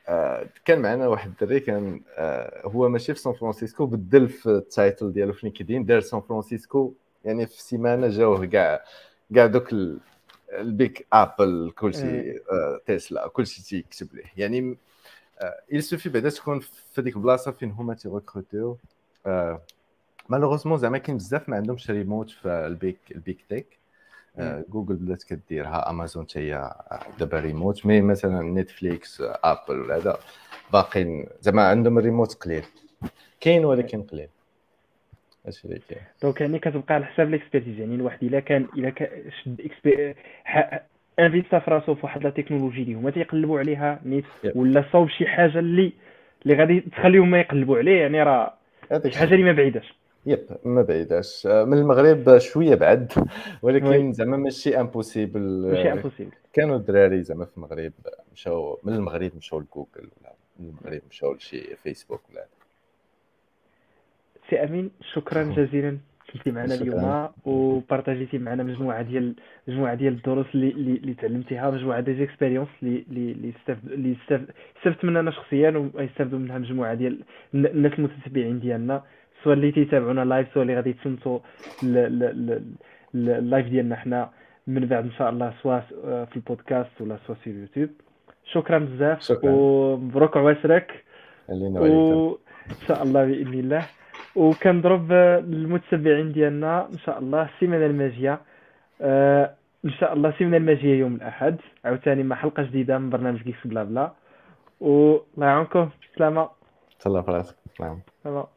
آه كان معنا واحد الدري كان آه هو ماشي في سان فرانسيسكو بدل في ال title ديالو في LinkedIn دار سان فرانسيسكو يعني في سيمانة جاوه كاع كاع دوك ال big Apple كلشي آه تسلا كلشي تيكتب ليه. يعني il suffit بعدا تكون في ديك البلاصه فين هما تيغوكروتيو malheureusement زعما كاين بزاف ما عندهمش ريموت في ال big ال big tech جوجل بدات كديرها امازون حتى هي دابا remote mais مثلا نتفليكس Apple هذا باقيين زعما عندهم الريموت قليل كاين ولكن قليل هادشي اللي كاين donc يعني كتبقى على حساب ال expertise يعني الواحد الا كان الا كان شد انفيستا في راسو في واحد la technologie اللي هما تيقلبوا عليها نيت ولا صوب شي حاجة اللي اللي غادي تخليهم ما يقلبوا عليه. يعني راه شي حاجة اللي ما بعيداش. yep ما بعيداش. من المغرب شوية بعد. ولكن زعما ماشي impossible ماشي impossible كانوا الدراري زعما في المغرب مشاو من المغرب مشاو لجوجل ولا من المغرب مشاو لشي فيسبوك ولا سي أمين شكرا جزيلا. كنتي معنا اليوم وبارطاجيتي معنا مجموعة ديال مجموعة ديال الدروس اللي اللي تعلمتيها مجموعة ديال expériences اللي اللي اللي استفدت منها أنا شخصيا ويستافدوا منها مجموعة ديال الناس المتتبعين ديالنا. سواء اللي تيتابعونا live سواء اللي غادي يتصنتوا ال live ديالنا حنا من بعد إن شاء الله سواء في البودكاست ولا سواء في اليوتيوب. شكرا بزاف ومبروك عواشرك و... ان شاء الله بإذن الله. وكنضرب المتتبعين ديالنا إن شاء الله السيمانه الماجيه آه إن شاء الله السيمانه الماجيه يوم الأحد. عاوتاني مع حلقة جديدة من برنامج Geeks Blabla والله يعاونكم. سلامة. تهلا في راسك. سلام.